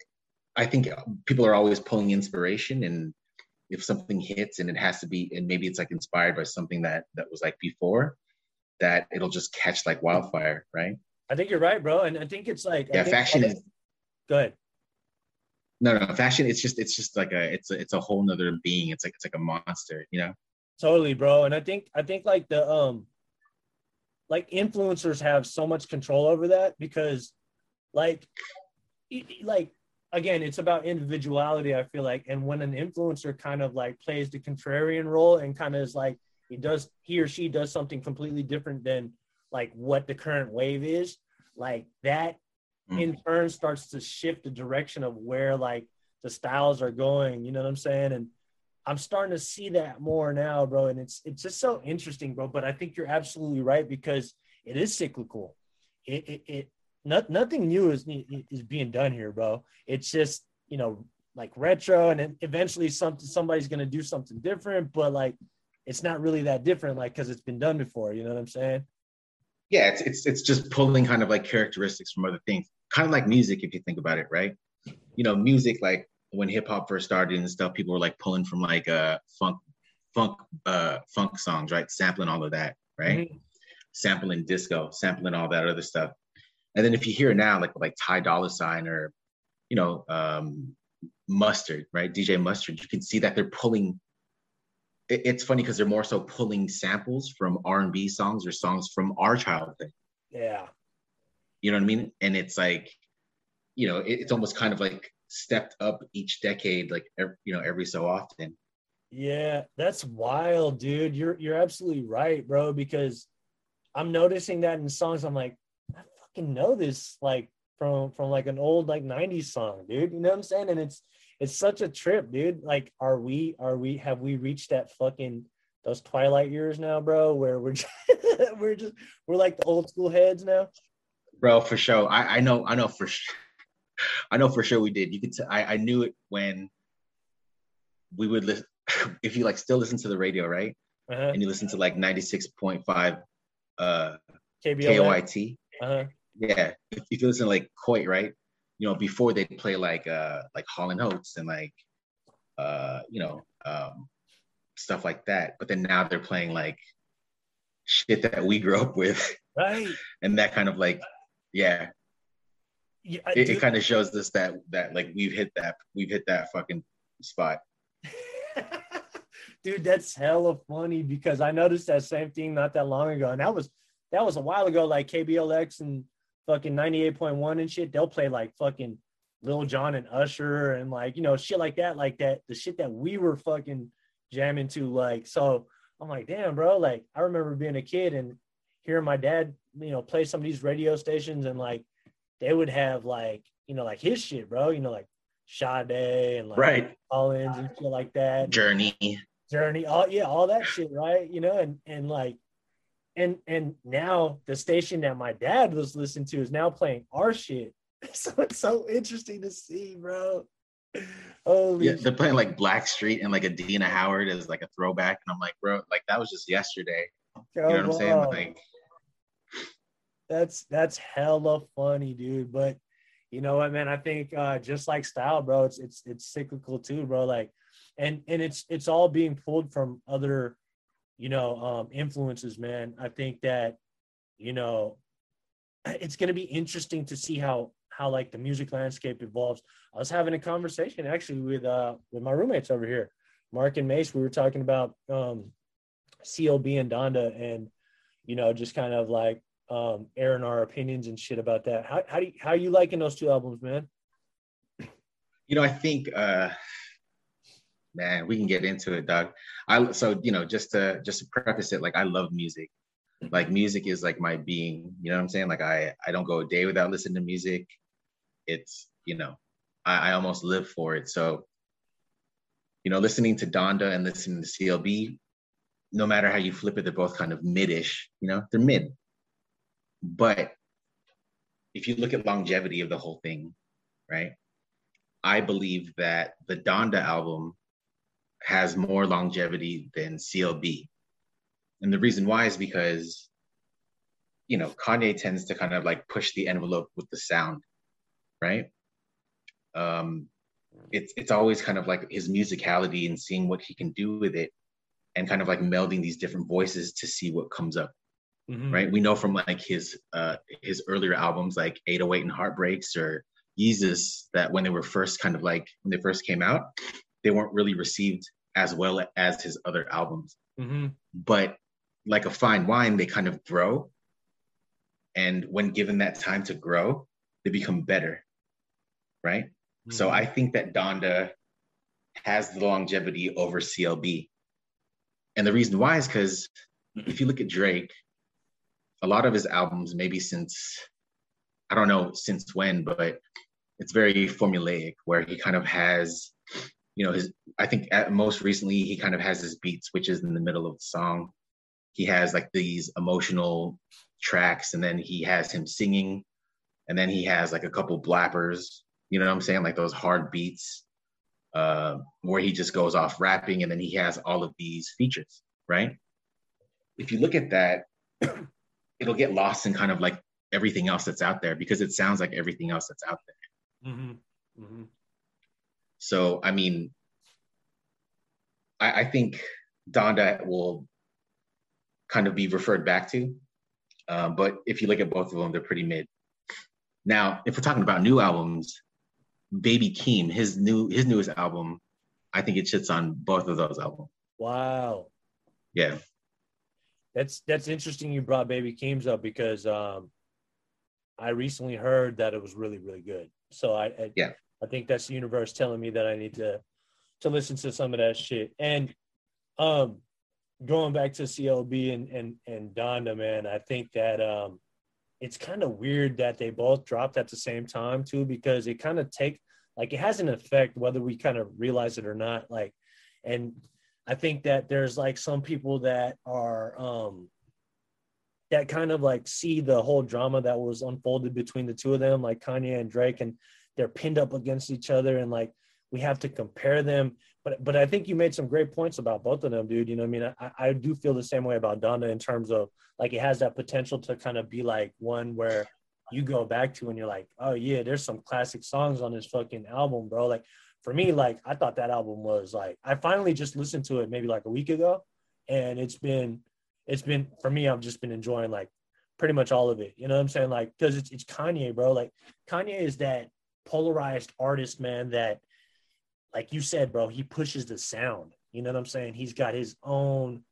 I think people are always pulling inspiration, and if something hits and it has to be, and maybe it's like inspired by something that that was like before, that it'll just catch like wildfire, right?
I think you're right, bro, and I think it's like
yeah, fashion is.
Go ahead.
No, no, fashion. It's just, it's just like a, it's a, it's a whole nother being. It's like, it's like a monster, you know.
Totally, bro. And I think, I think like the, um, like influencers have so much control over that because, like, like again, it's about individuality. I feel like, and when an influencer kind of like plays the contrarian role and kind of is like, he does he or she does something completely different than like what the current wave is. Like that mm. in turn starts to shift the direction of where like the styles are going you know what i'm saying? And i'm starting to see that more now bro and it's it's just so interesting bro but i think you're absolutely right because it is cyclical. It it, it not, nothing new is is being done here bro. It's just you know like retro and eventually something somebody's going to do something different but like it's not really that different, like because it's been done before. You know what I'm saying?
Yeah, it's it's it's just pulling kind of like characteristics from other things, kind of like music if you think about it, right? You know, music like when hip hop first started and stuff, people were like pulling from like uh funk funk uh funk songs, right? Sampling all of that, right? Mm-hmm. Sampling disco, sampling all that other stuff. And then if you hear now, like like Ty Dolla Sign or you know um, Mustard, right? DJ Mustard, you can see that they're pulling it, it's funny because they're more so pulling samples from R&B songs or songs from our childhood.
Yeah.
You know what I mean? And it's like, you know, it, it's almost kind of like stepped up each decade, like every, you know, every so often.
Yeah, that's wild, dude. You're you're absolutely right, bro. Because I'm noticing that in songs. I'm like, I fucking know this, like from from like an old like '90s song, dude. You know what I'm saying? And it's it's such a trip, dude. Like, are we are we have we reached that fucking those twilight years now, bro, where we're *laughs* just, we're just we're like the old school heads now?
Bro, for sure. I, I know, I know for sure. I know for sure we did. You could. T- I I knew it when we would listen. *laughs* If you like still listen to the radio, right? Uh-huh. And you listen to like ninety six point five, uh, KOIT. Uh-huh. Yeah, if, if you listen to like Coit, right? You know, before they play like uh like Hall and Oates and like uh you know um stuff like that. But then now they're playing like shit that we grew up with,
right? *laughs*
And that kind of like, yeah, yeah, it, it kind of shows us that that like we've hit that we've hit that fucking spot. *laughs*
Dude, that's hella funny because I noticed that same thing not that long ago, and that was that was a while ago. Like KBLX and fucking ninety eight point one and shit, they'll play like fucking Lil Jon and Usher and like you know shit like that, like that the shit that we were fucking jamming to. Like so, I'm like, damn, bro. Like I remember being a kid and hearing my dad, you know, play some of these radio stations and like they would have like, you know, like his shit, bro, you know, like Sade and like
right.
Collins and shit like that.
Journey.
Journey, all yeah, all that shit, right? You know, and and like and and now the station that my dad was listening to is now playing our shit. *laughs* So it's so interesting to see, bro.
Holy yeah, they're playing like Blackstreet and like Adina Howard as like a throwback, and I'm like, bro, like that was just yesterday. you know what I'm saying? Like
that's that's hella funny, dude. But you know what, man? I think uh, just like style, bro, it's it's it's cyclical too, bro. Like, and and it's it's all being pulled from other, you know, um, influences, man. I think that, you know, it's gonna be interesting to see how how like the music landscape evolves. I was having a conversation actually with uh with my roommates over here, Mark and Mace. We were talking about um CLB and Donda and you know just kind of like um, airing our opinions and shit about that. How how do you, how are you liking those two albums, man?
You know, I think, uh, man, we can get into it, Doug. I so you know, just to just to preface it, like I love music. Like music is like my being. You know what I'm saying? Like I I don't go a day without listening to music. It's you know, I, I almost live for it. So, you know, listening to Donda and listening to CLB, no matter how you flip it, they're both kind of mid-ish. You know, they're mid but if you look at longevity of the whole thing, right? I believe that the Donda album has more longevity than CLB. And the reason why is because, you know, Kanye tends to kind of like push the envelope with the sound, right? Um, it's it's always kind of like his musicality and seeing what he can do with it, and kind of like melding these different voices to see what comes up mm-hmm. right? We know from like his uh his earlier albums like 808 and Heartbreaks or Yeezus that when they were first kind of like when they first came out, they weren't really received as well as his other albums. Mm-hmm. But like a fine wine, they kind of grow. And when given that time to grow, they become better. Right. Mm-hmm. So I think that Donda has the longevity over CLB. And the reason why is because if you look at Drake, a lot of his albums, maybe since I don't know since when, but it's very formulaic where he kind of has, you know, his I think at most recently he kind of has his beat switches in the middle of the song. He has like these emotional tracks, and then he has him singing, and then he has like a couple blappers, you know what I'm saying? Like those hard beats, uh, where he just goes off rapping, and then he has all of these features, right? If you look at that, *coughs* it'll get lost in kind of like everything else that's out there because it sounds like everything else that's out there. Mm-hmm. Mm-hmm. So, I mean, I, I, think Donda will kind of be referred back to. Um, but if you look at both of them, they're pretty mid. Now, if we're talking about new albums, Baby Keem, his new his newest album, I think it shits on both of those albums.
Wow.
Yeah
that's that's interesting you brought Baby Keems up because um, I recently heard that it was really really good. So I, I
Yeah.
I think that's the universe telling me that I need to to listen to some of that shit. And um going back to CLB and and and Donda, man, I think that um it's kind of weird that they both dropped at the same time too, because it kind of take like it has an effect whether we kind of realize it or not. Like, and I think that there's like some people that are um that kind of like see the whole drama that was unfolded between the two of them, like Kanye and Drake, and they're pinned up against each other, and like we have to compare them. But but I think you made some great points about both of them, dude. You know, I mean, I, I do feel the same way about Donda in terms of like it has that potential to kind of be like one where you go back to and you're like, oh yeah, there's some classic songs on this fucking album, bro. Like for me, like I thought that album was like I finally just listened to it maybe like a week ago, and it's been it's been for me, I've just been enjoying like pretty much all of it. You know what I'm saying? Like, because it's it's Kanye, bro. Like Kanye is that polarized artist, man, that like you said, bro, he pushes the sound. You know what I'm saying? He's got his own.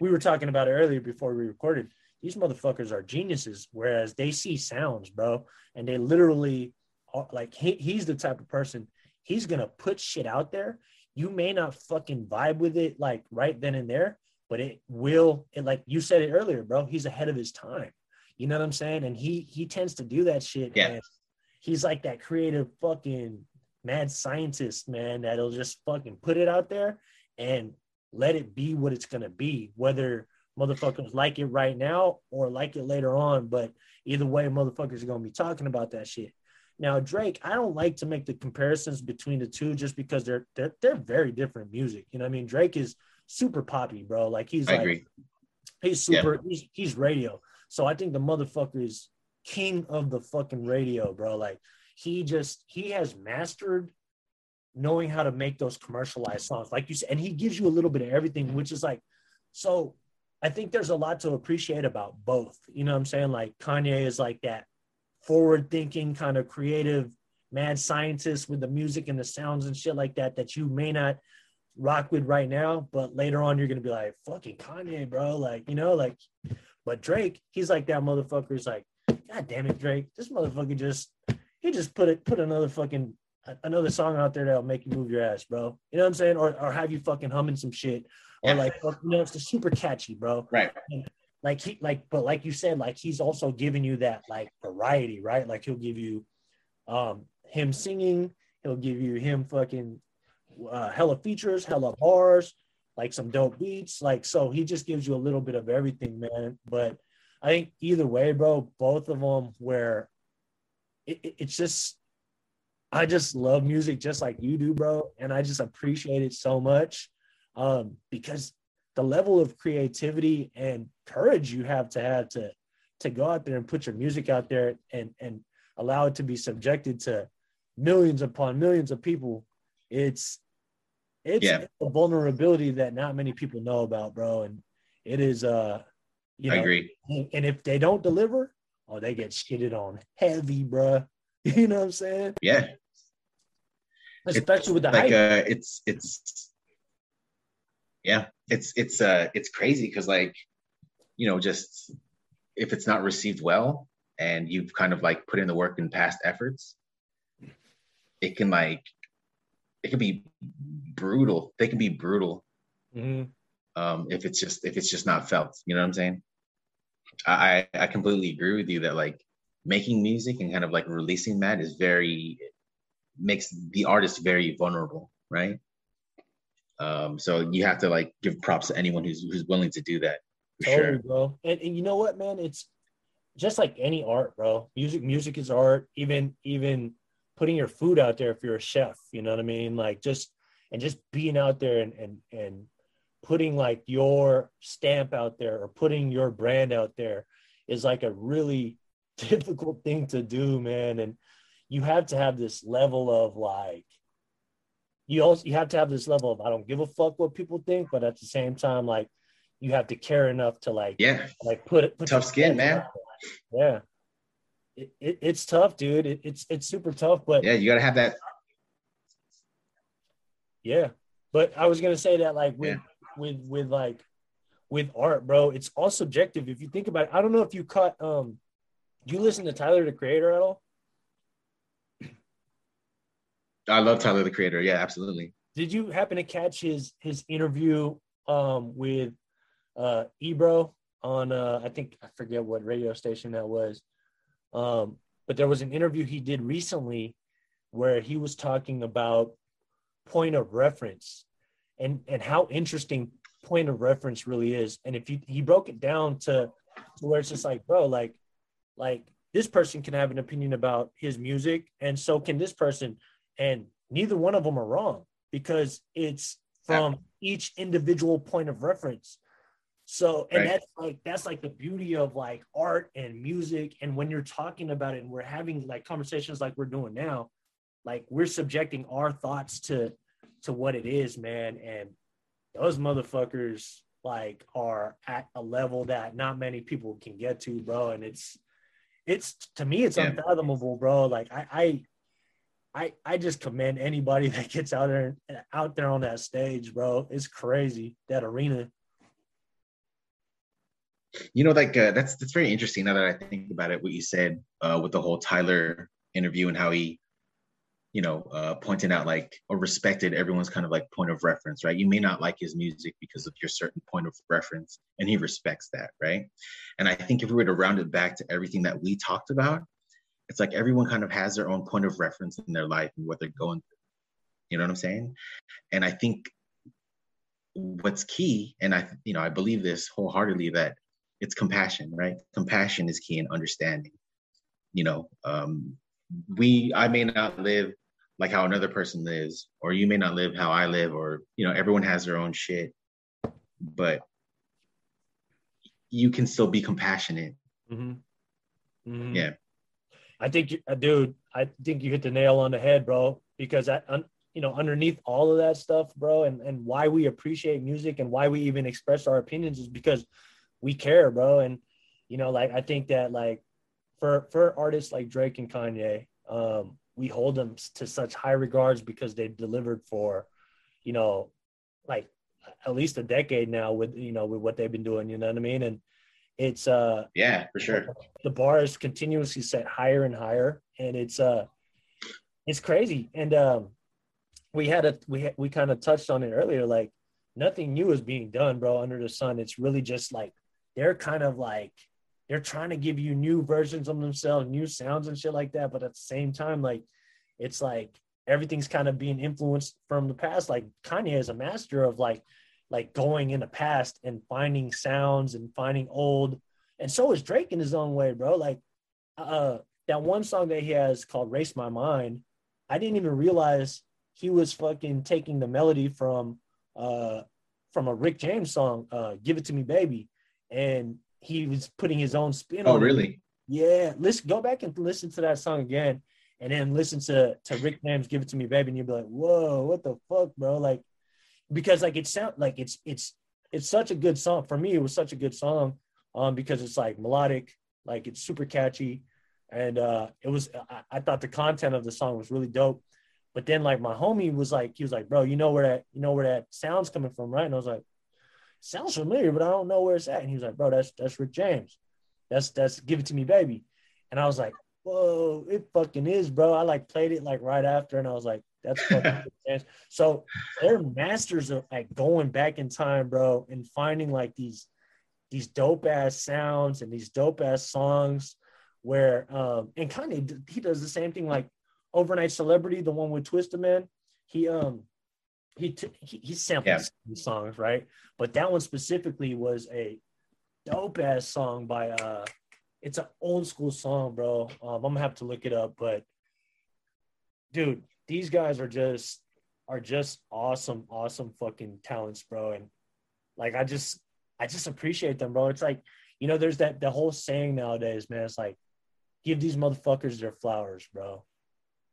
We were talking about it earlier before we recorded. These motherfuckers are geniuses, whereas they see sounds, bro, and they literally are, like he, he's the type of person he's gonna put shit out there. You may not fucking vibe with it like right then and there, but it will. It like you said it earlier, bro, he's ahead of his time. You know what I'm saying? And he he tends to do that shit.
Yeah.
And he's like that creative fucking mad scientist, man, that'll just fucking put it out there and let it be what it's gonna be, whether motherfuckers like it right now or like it later on. But either way, motherfuckers are gonna be talking about that shit. Now, Drake, I don't like to make the comparisons between the two just because they're they're they're very different music. You know what I mean? Drake is super poppy, bro. Like he's
I
like
agree.
he's super he's, he's radio. So I think the motherfucker is king of the fucking radio, bro. Like he just he has mastered knowing how to make those commercialized songs, like you said, and he gives you a little bit of everything, which is like so. I think there's a lot to appreciate about both. You know what I'm saying? Like Kanye is like that forward thinking, kind of creative, mad scientist with the music and the sounds and shit like that that you may not rock with right now, but later on you're gonna be like, fucking Kanye, bro. Like, you know, like, but Drake, he's like that motherfucker. motherfucker's like, God damn it, Drake. This motherfucker just he just put it put another fucking another song out there that'll make you move your ass, bro. You know what I'm saying? Or or have you fucking humming some shit. Or
Yeah.
like, you know, it's just super catchy, bro
Right.
like he like but like you said like he's also giving you that like variety right like he'll give you um him singing he'll give you him fucking uh, hella features hella bars like some dope beats like so he just gives you a little bit of everything man but i think either way bro both of them where it, it- it's just i just love music just like you do bro and i just appreciate it so much um because the level of creativity and courage you have to have to to go out there and put your music out there and and allow it to be subjected to millions upon millions of people it's it's
Yeah.
a vulnerability that not many people know about bro and it is uh you know?
I agree.
and if they don't deliver oh they get shitted on heavy bro *laughs* you know what i'm saying?
Yeah.
especially with the
like
hype.
uh it's it's yeah it's it's uh it's crazy because like you know just if it's not received well and you've kind of like put in the work in past efforts it can like it can be brutal. They can be brutal.
Mhm.
um if it's just if it's just not felt. You know what i'm saying i i completely agree with you that like making music and kind of like releasing that is very makes the artist very vulnerable right um so you have to like give props to anyone who's who's willing to do that for
Totally,
sure
bro. And, and you know what, man? It's just like any art, bro. Music, music is art. Even, even putting your food out there if you're a chef. You know what I mean? Like just and just being out there and and and putting like your stamp out there or putting your brand out there is like a really *laughs* difficult thing to do, man. And you have to have this level of like you also you have to have this level of I don't give a fuck what people think, but at the same time, like you have to care enough to like
yeah
like put it put
Tough skin, man.
Yeah. It, it, it's tough, dude. It, it's it's super tough, but
yeah you gotta have that
Yeah, but I was gonna say that like with
Yeah.
With with like with art, bro, it's all subjective. If you think about it, I don't know if you caught um, do you listen to Tyler the Creator at all?
I love Tyler the Creator. Yeah, absolutely.
Did you happen to catch his his interview um, with uh, Ebro on uh, I think I forget what radio station that was, um, but there was an interview he did recently where he was talking about point of reference and and how interesting point of reference really is. And if you he broke it down to, to where it's just like, bro, like like this person can have an opinion about his music, and so can this person, and neither one of them are wrong because it's from each individual point of reference. So, and right. that's like that's like the beauty of like art and music. And when you're talking about it and we're having like conversations like we're doing now, like we're subjecting our thoughts to to what it is, man. And those motherfuckers like are at a level that not many people can get to, bro. And it's it's to me it's yeah. unfathomable, bro. Like I I I I just commend anybody *laughs* that gets out there out there on that stage, bro. It's crazy that arena
you know, like uh, that's that's very interesting. Now that I think about it, what you said uh, with the whole Tyler interview and how he, you know, uh, pointed out like or respected everyone's kind of like point of reference, right? You may not like his music because of your certain point of reference, and he respects that, right? And I think if we were to round it back to everything that we talked about, it's like everyone kind of has their own point of reference in their life and what they're going through. You know what I'm saying? And I think what's key, and I, you know, I believe this wholeheartedly that it's compassion, right? Compassion is key in understanding. You know, um, we I may not live like how another person lives, or you may not live how I live, or you know, everyone has their own shit, but you can still be compassionate. Mm-hmm. Mm-hmm. Yeah.
I think, uh, dude, I think you hit the nail on the head, bro. Because I, you know, underneath all of that stuff, bro, and and why we appreciate music and why we even express our opinions is because we care, bro. And you know, like I think that like for for artists like Drake and Kanye, um, we hold them to such high regards because they've delivered for, you know, like at least a decade now with you know with what they've been doing. You know what I mean? And it's uh
yeah for sure
the bar is continuously set higher and higher and it's uh it's crazy and um we had a we we kind of touched on it earlier like nothing new is being done bro under the sun it's really just like they're kind of like they're trying to give you new versions of themselves, new sounds and shit like that. But at the same time, like it's like everything's kind of being influenced from the past. Like Kanye is a master of like like going in the past and finding sounds and finding old. And so is Drake in his own way, bro. Like uh that one song that he has called Race My Mind, I didn't even realize he was fucking taking the melody from uh from a Rick James song, uh Give It To Me Baby and he was putting his own spin
oh, on really? It.
Yeah. Listen, go back and listen to that song again and then listen to to Rick James Give It To Me Baby and you'll be like, whoa, what the fuck, bro? Like because like it sound like it's it's it's such a good song. For me, it was such a good song um because it's like melodic, like it's super catchy. And uh it was I, I thought the content of the song was really dope. But then like my homie was like, he was like, bro, you know where that you know where that sound's coming from, right? And I was like, sounds familiar, but I don't know where it's at. And he was like, bro, that's that's Rick James. That's that's give it to me, baby. And I was like, whoa, it fucking is, bro. I like played it like right after, and I was like, that's fucking *laughs* so they're masters of like going back in time, bro, and finding like these these dope ass sounds and these dope ass songs where um and Kanye he does the same thing like overnight celebrity, the one with Twista Man. He um he t- he, he sampled yeah. songs, right? But that one specifically was a dope ass song by uh it's an old school song, bro. Um, I'm gonna have to look it up, but dude, these guys are just are just awesome, awesome fucking talents, bro. And like I just I just appreciate them, bro. It's like, you know, there's that the whole saying nowadays, man. It's like, give these motherfuckers their flowers, bro.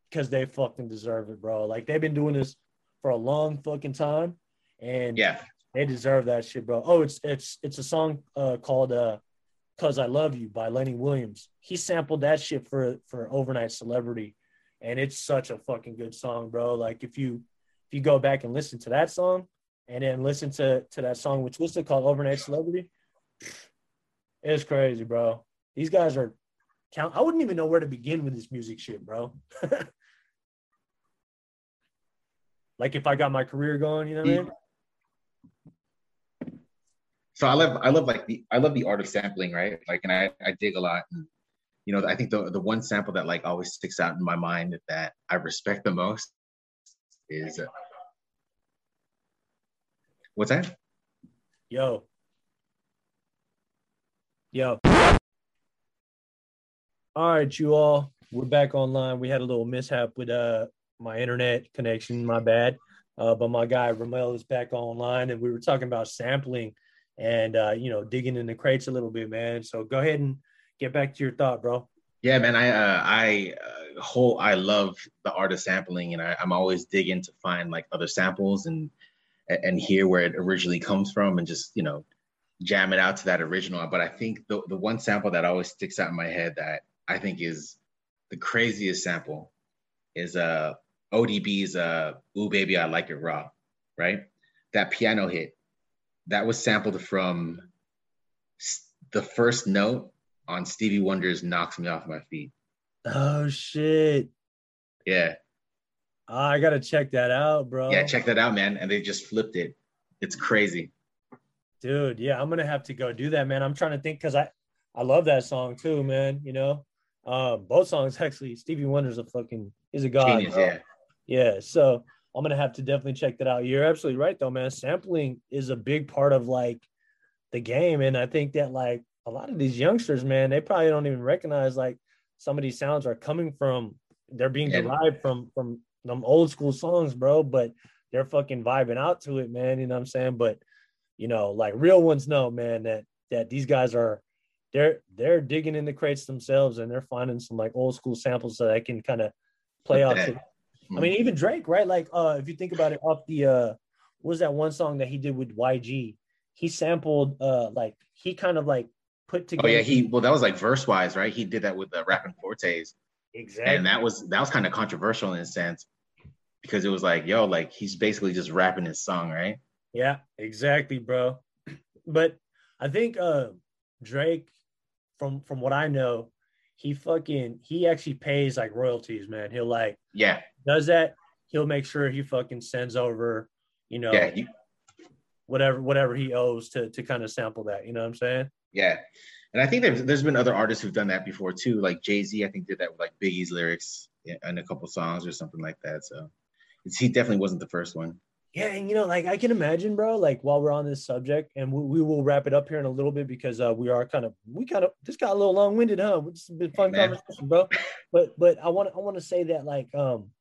Because they fucking deserve it, bro. Like they've been doing this for a long fucking time, and
yeah,
they deserve that shit, bro. Oh, it's it's it's a song uh, called uh, "Cause I Love You" by Lenny Williams. He sampled that shit for for Overnight Celebrity, and it's such a fucking good song, bro. Like if you if you go back and listen to that song, and then listen to to that song with Twista called "Overnight Celebrity," it's crazy, bro. These guys are count. I wouldn't even know where to begin with this music shit, bro. *laughs* like if I got my career going, you know what I mean?
So I love I love like the I love the art of sampling, right? Like, and I I dig a lot. And, you know, I think the the one sample that like always sticks out in my mind that I respect the most is uh, what's that?
Yo. Yo. All right, you all. We're back online. We had a little mishap with uh my internet connection, my bad. Uh, but my guy Ramel is back online and we were talking about sampling and uh, you know, digging in the crates a little bit, man. So go ahead and get back to your thought, bro.
Yeah, man. I uh, I uh, whole I love the art of sampling, and I, I'm always digging to find like other samples and and hear where it originally comes from, and just you know jam it out to that original. But I think the the one sample that always sticks out in my head that I think is the craziest sample is uh ODB's uh "Ooh Baby I Like It Raw," right? That piano hit that was sampled from the first note on Stevie Wonder's "Knocks Me Off My Feet."
Oh shit!
Yeah,
oh, I gotta check that out, bro.
Yeah, check that out, man. And they just flipped it. It's crazy,
dude. Yeah, I'm gonna have to go do that, man. I'm trying to think because I I love that song too, man. You know, um, both songs *laughs* actually. Stevie Wonder's a fucking is a god. Genius, yeah. Yeah. So I'm gonna have to definitely check that out. You're absolutely right though, man. Sampling is a big part of like the game. And I think that like a lot of these youngsters, man, they probably don't even recognize like some of these sounds are coming from they're being derived from from them old school songs, bro. But they're fucking vibing out to it, man. You know what I'm saying? But you know, like real ones know, man, that that these guys are they're they're digging in the crates themselves and they're finding some like old school samples that I can kind of play out to I mean, even Drake, right? Like, uh, if you think about it, off the uh, what was that one song that he did with YG? He sampled, uh, like he kind of like put together.
Oh yeah, he well that was like verse wise, right? He did that with the Rappin' 4-Tay. Exactly. And that was that was kind of controversial in a sense because it was like, yo, like he's basically just rapping his song, right?
Yeah, exactly, bro. But I think uh Drake, from from what I know, he fucking he actually pays like royalties, man. He'll like
yeah
does that. He'll make sure he fucking sends over, you know, yeah, whatever whatever he owes to to kind of sample that. You know what I'm saying?
Yeah, and I think there's there's been other artists who've done that before too. Like Jay Z, I think did that with like Biggie's lyrics and a couple songs or something like that. So he definitely wasn't the first one.
Yeah, and you know, like I can imagine, bro. Like while we're on this subject, and we, we will wrap it up here in a little bit because uh, we are kind of we kind of just got a little long winded, huh? It's been fun hey, conversation, bro. But but I want I want to say that like um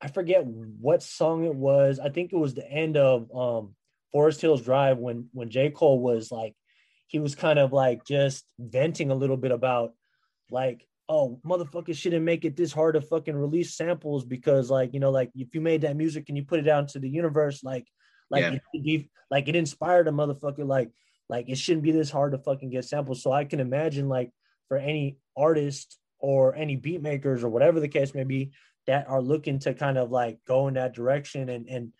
I forget what song it was. I think it was the end of um Forest Hills Drive when when J Cole was like he was kind of like just venting a little bit about like oh, motherfuckers shouldn't make it this hard to fucking release samples because, like, you know, like if you made that music and you put it out into the universe, like, like, yeah. it, like it inspired a motherfucker, like, like it shouldn't be this hard to fucking get samples. So I can imagine, like, for any artist or any beat makers or whatever the case may be that are looking to kind of like go in that direction and and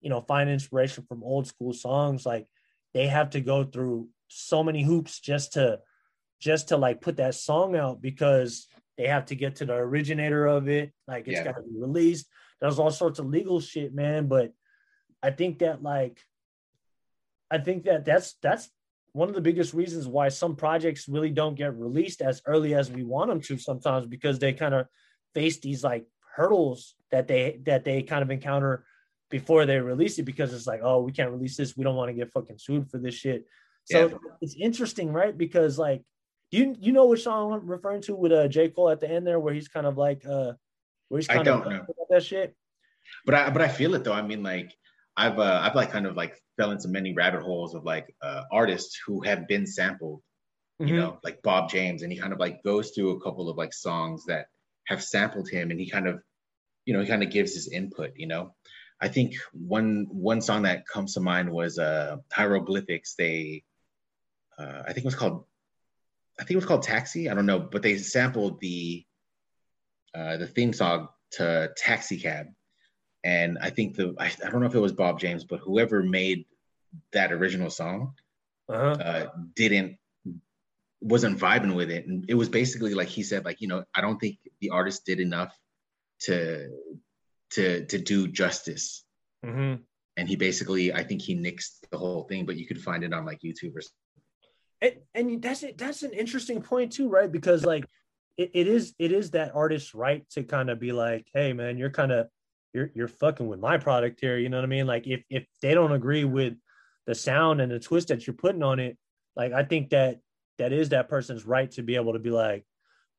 you know find inspiration from old school songs, like they have to go through so many hoops just to just to like put that song out because they have to get to the originator of it. Like it's yeah. got to be released. There's all sorts of legal shit, man. But I think that like, I think that that's that's one of the biggest reasons why some projects really don't get released as early as we want them to sometimes because they kind of face these like hurdles that they that they kind of encounter before they release it because it's like oh we can't release this we don't want to get fucking sued for this shit so yeah. it's interesting right because like you you know what song I'm referring to with uh J Cole at the end there, where he's kind of like uh, where he's kind I don't of know that shit.
But I but I feel it though. I mean, like I've uh, I've like kind of like fell into many rabbit holes of like uh, artists who have been sampled, you mm-hmm. know, like Bob James, and he kind of like goes through a couple of like songs that have sampled him, and he kind of, you know, he kind of gives his input, you know. I think one one song that comes to mind was uh hieroglyphics. They, uh, I think it was called I think it was called Taxi. I don't know, but they sampled the uh, the theme song to Taxi Cab, and I think the I, I, don't know if it was Bob James, but whoever made that original song uh-huh. uh, didn't wasn't vibing with it, and it was basically like he said, like you know, I don't think the artist did enough to to to do justice Mm-hmm. And he basically, I think he nixed the whole thing, but you could find it on like YouTube or.
And, and that's it. That's an interesting point too, right? Because like, it, it is it is that artist's right to kind of be like, hey man, you're kind of you're you're fucking with my product here. You know what I mean? Like if if they don't agree with the sound and the twist that you're putting on it, like I think that that is that person's right to be able to be like,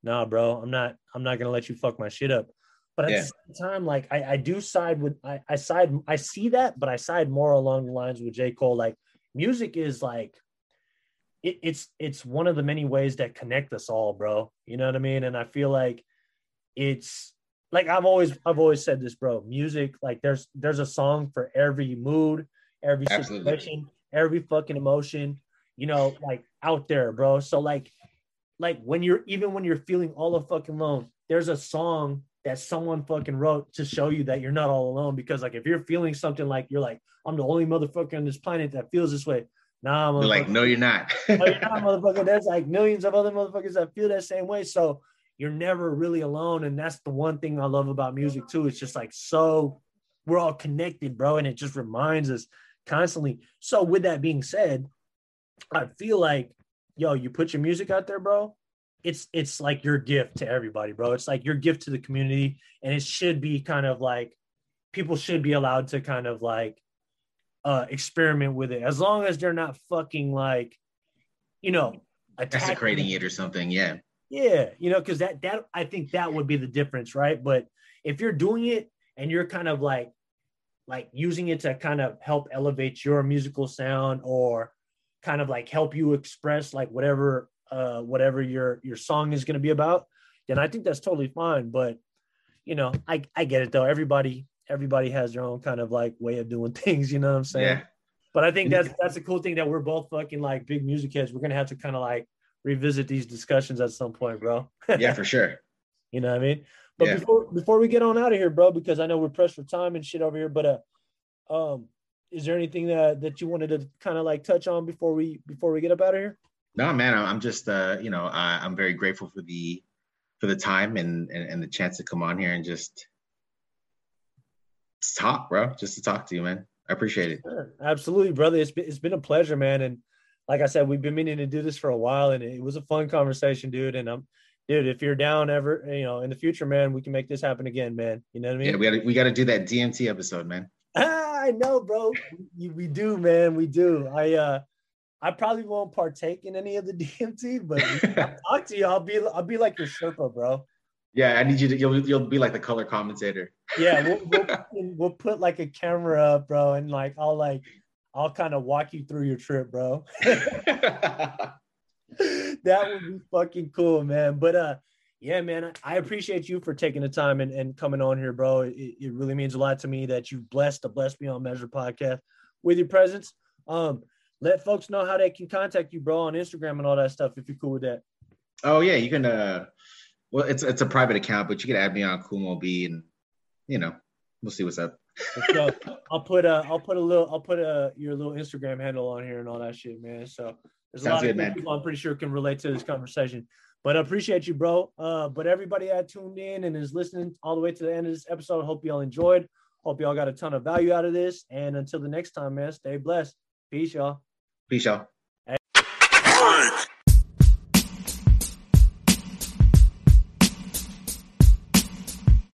nah, bro, I'm not I'm not gonna let you fuck my shit up. But at yeah. the same time, like I, I do side with I, I side I see that, but I side more along the lines with J. Cole. Like music is like it, it's it's one of the many ways that connect us all, bro. You know what I mean? And I feel like it's like I've always I've always said this, bro. Music, like there's there's a song for every mood, every Absolutely. situation, every fucking emotion, you know, like out there, bro. So like like when you're even when you're feeling all the fucking alone, there's a song that someone fucking wrote to show you that you're not all alone. Because like if you're feeling something like you're like, I'm the only motherfucker on this planet that feels this way. Nah,
I'm like, no, you're not. *laughs*
no, you're not, *laughs* motherfucker. There's like millions of other motherfuckers that feel that same way. So you're never really alone. And that's the one thing I love about music too. It's just like so we're all connected, bro. And it just reminds us constantly. So with that being said, I feel like, yo, you put your music out there, bro. It's it's like your gift to everybody, bro. It's like your gift to the community. And it should be kind of like people should be allowed to kind of like uh experiment with it as long as they're not fucking like, you know,
desecrating it or something. Yeah.
Yeah, you know, because that that I think that would be the difference, right? But if you're doing it and you're kind of like like using it to kind of help elevate your musical sound or kind of like help you express like whatever uh whatever your your song is going to be about then i think that's totally fine but you know i i get it though everybody everybody has their own kind of like way of doing *laughs* things you know what i'm saying yeah. but i think that's that's a cool thing that we're both fucking like big music heads we're gonna have to kind of like revisit these discussions at some point, bro. *laughs*
yeah, for sure.
You know what I mean? But yeah. before before we get on out of here, bro, because I know we're pressed for time and shit over here, but uh um is there anything that that you wanted to kind of like touch on before we before we get up out of here?
No, man, I'm just uh, you know, I, I'm very grateful for the for the time and, and and the chance to come on here and just talk, bro. Just to talk to you, man. I appreciate it.
Sure. Absolutely, brother. It's been it's been a pleasure, man. And like I said, we've been meaning to do this for a while, and it was a fun conversation, dude. And I'm, dude, if you're down ever, you know, in the future, man, we can make this happen again, man. You know what I mean?
Yeah, we got we got to do that DMT episode, man.
I know, bro. we, we do, man. We do. I uh, I probably won't partake in any of the *laughs* DMT, but I'll *laughs* talk to you. I'll be I'll be like your Sherpa, bro.
Yeah, I need you to. You'll you'll be like the color commentator.
Yeah, we'll, we'll, *laughs* we'll put like a camera up, bro, and like I'll like I'll kind of walk you through your trip, bro. that would be fucking cool, man. But uh, yeah, man, I appreciate you for taking the time and, and coming on here, bro. It, it really means a lot to me that you blessed the Blessed Beyond Measure podcast with your presence. Um, let folks know how they can contact you, bro, on Instagram and all that stuff if you're cool with that.
Oh yeah, you can. Uh, well, it's it's a private account, but you can add me on Kumo B, and you know, we'll see what's up
so I'll put a I'll put a little I'll put a your little Instagram handle on here and all that shit, man. So there's a Sounds lot good, of people I'm pretty sure can relate to this conversation. But I appreciate you, bro. Uh, but everybody that tuned in and is listening all the way to the end of this episode, hope y'all enjoyed. Hope y'all got a ton of value out of this. And until the next time, man, stay blessed. Peace, y'all.
Peace, y'all.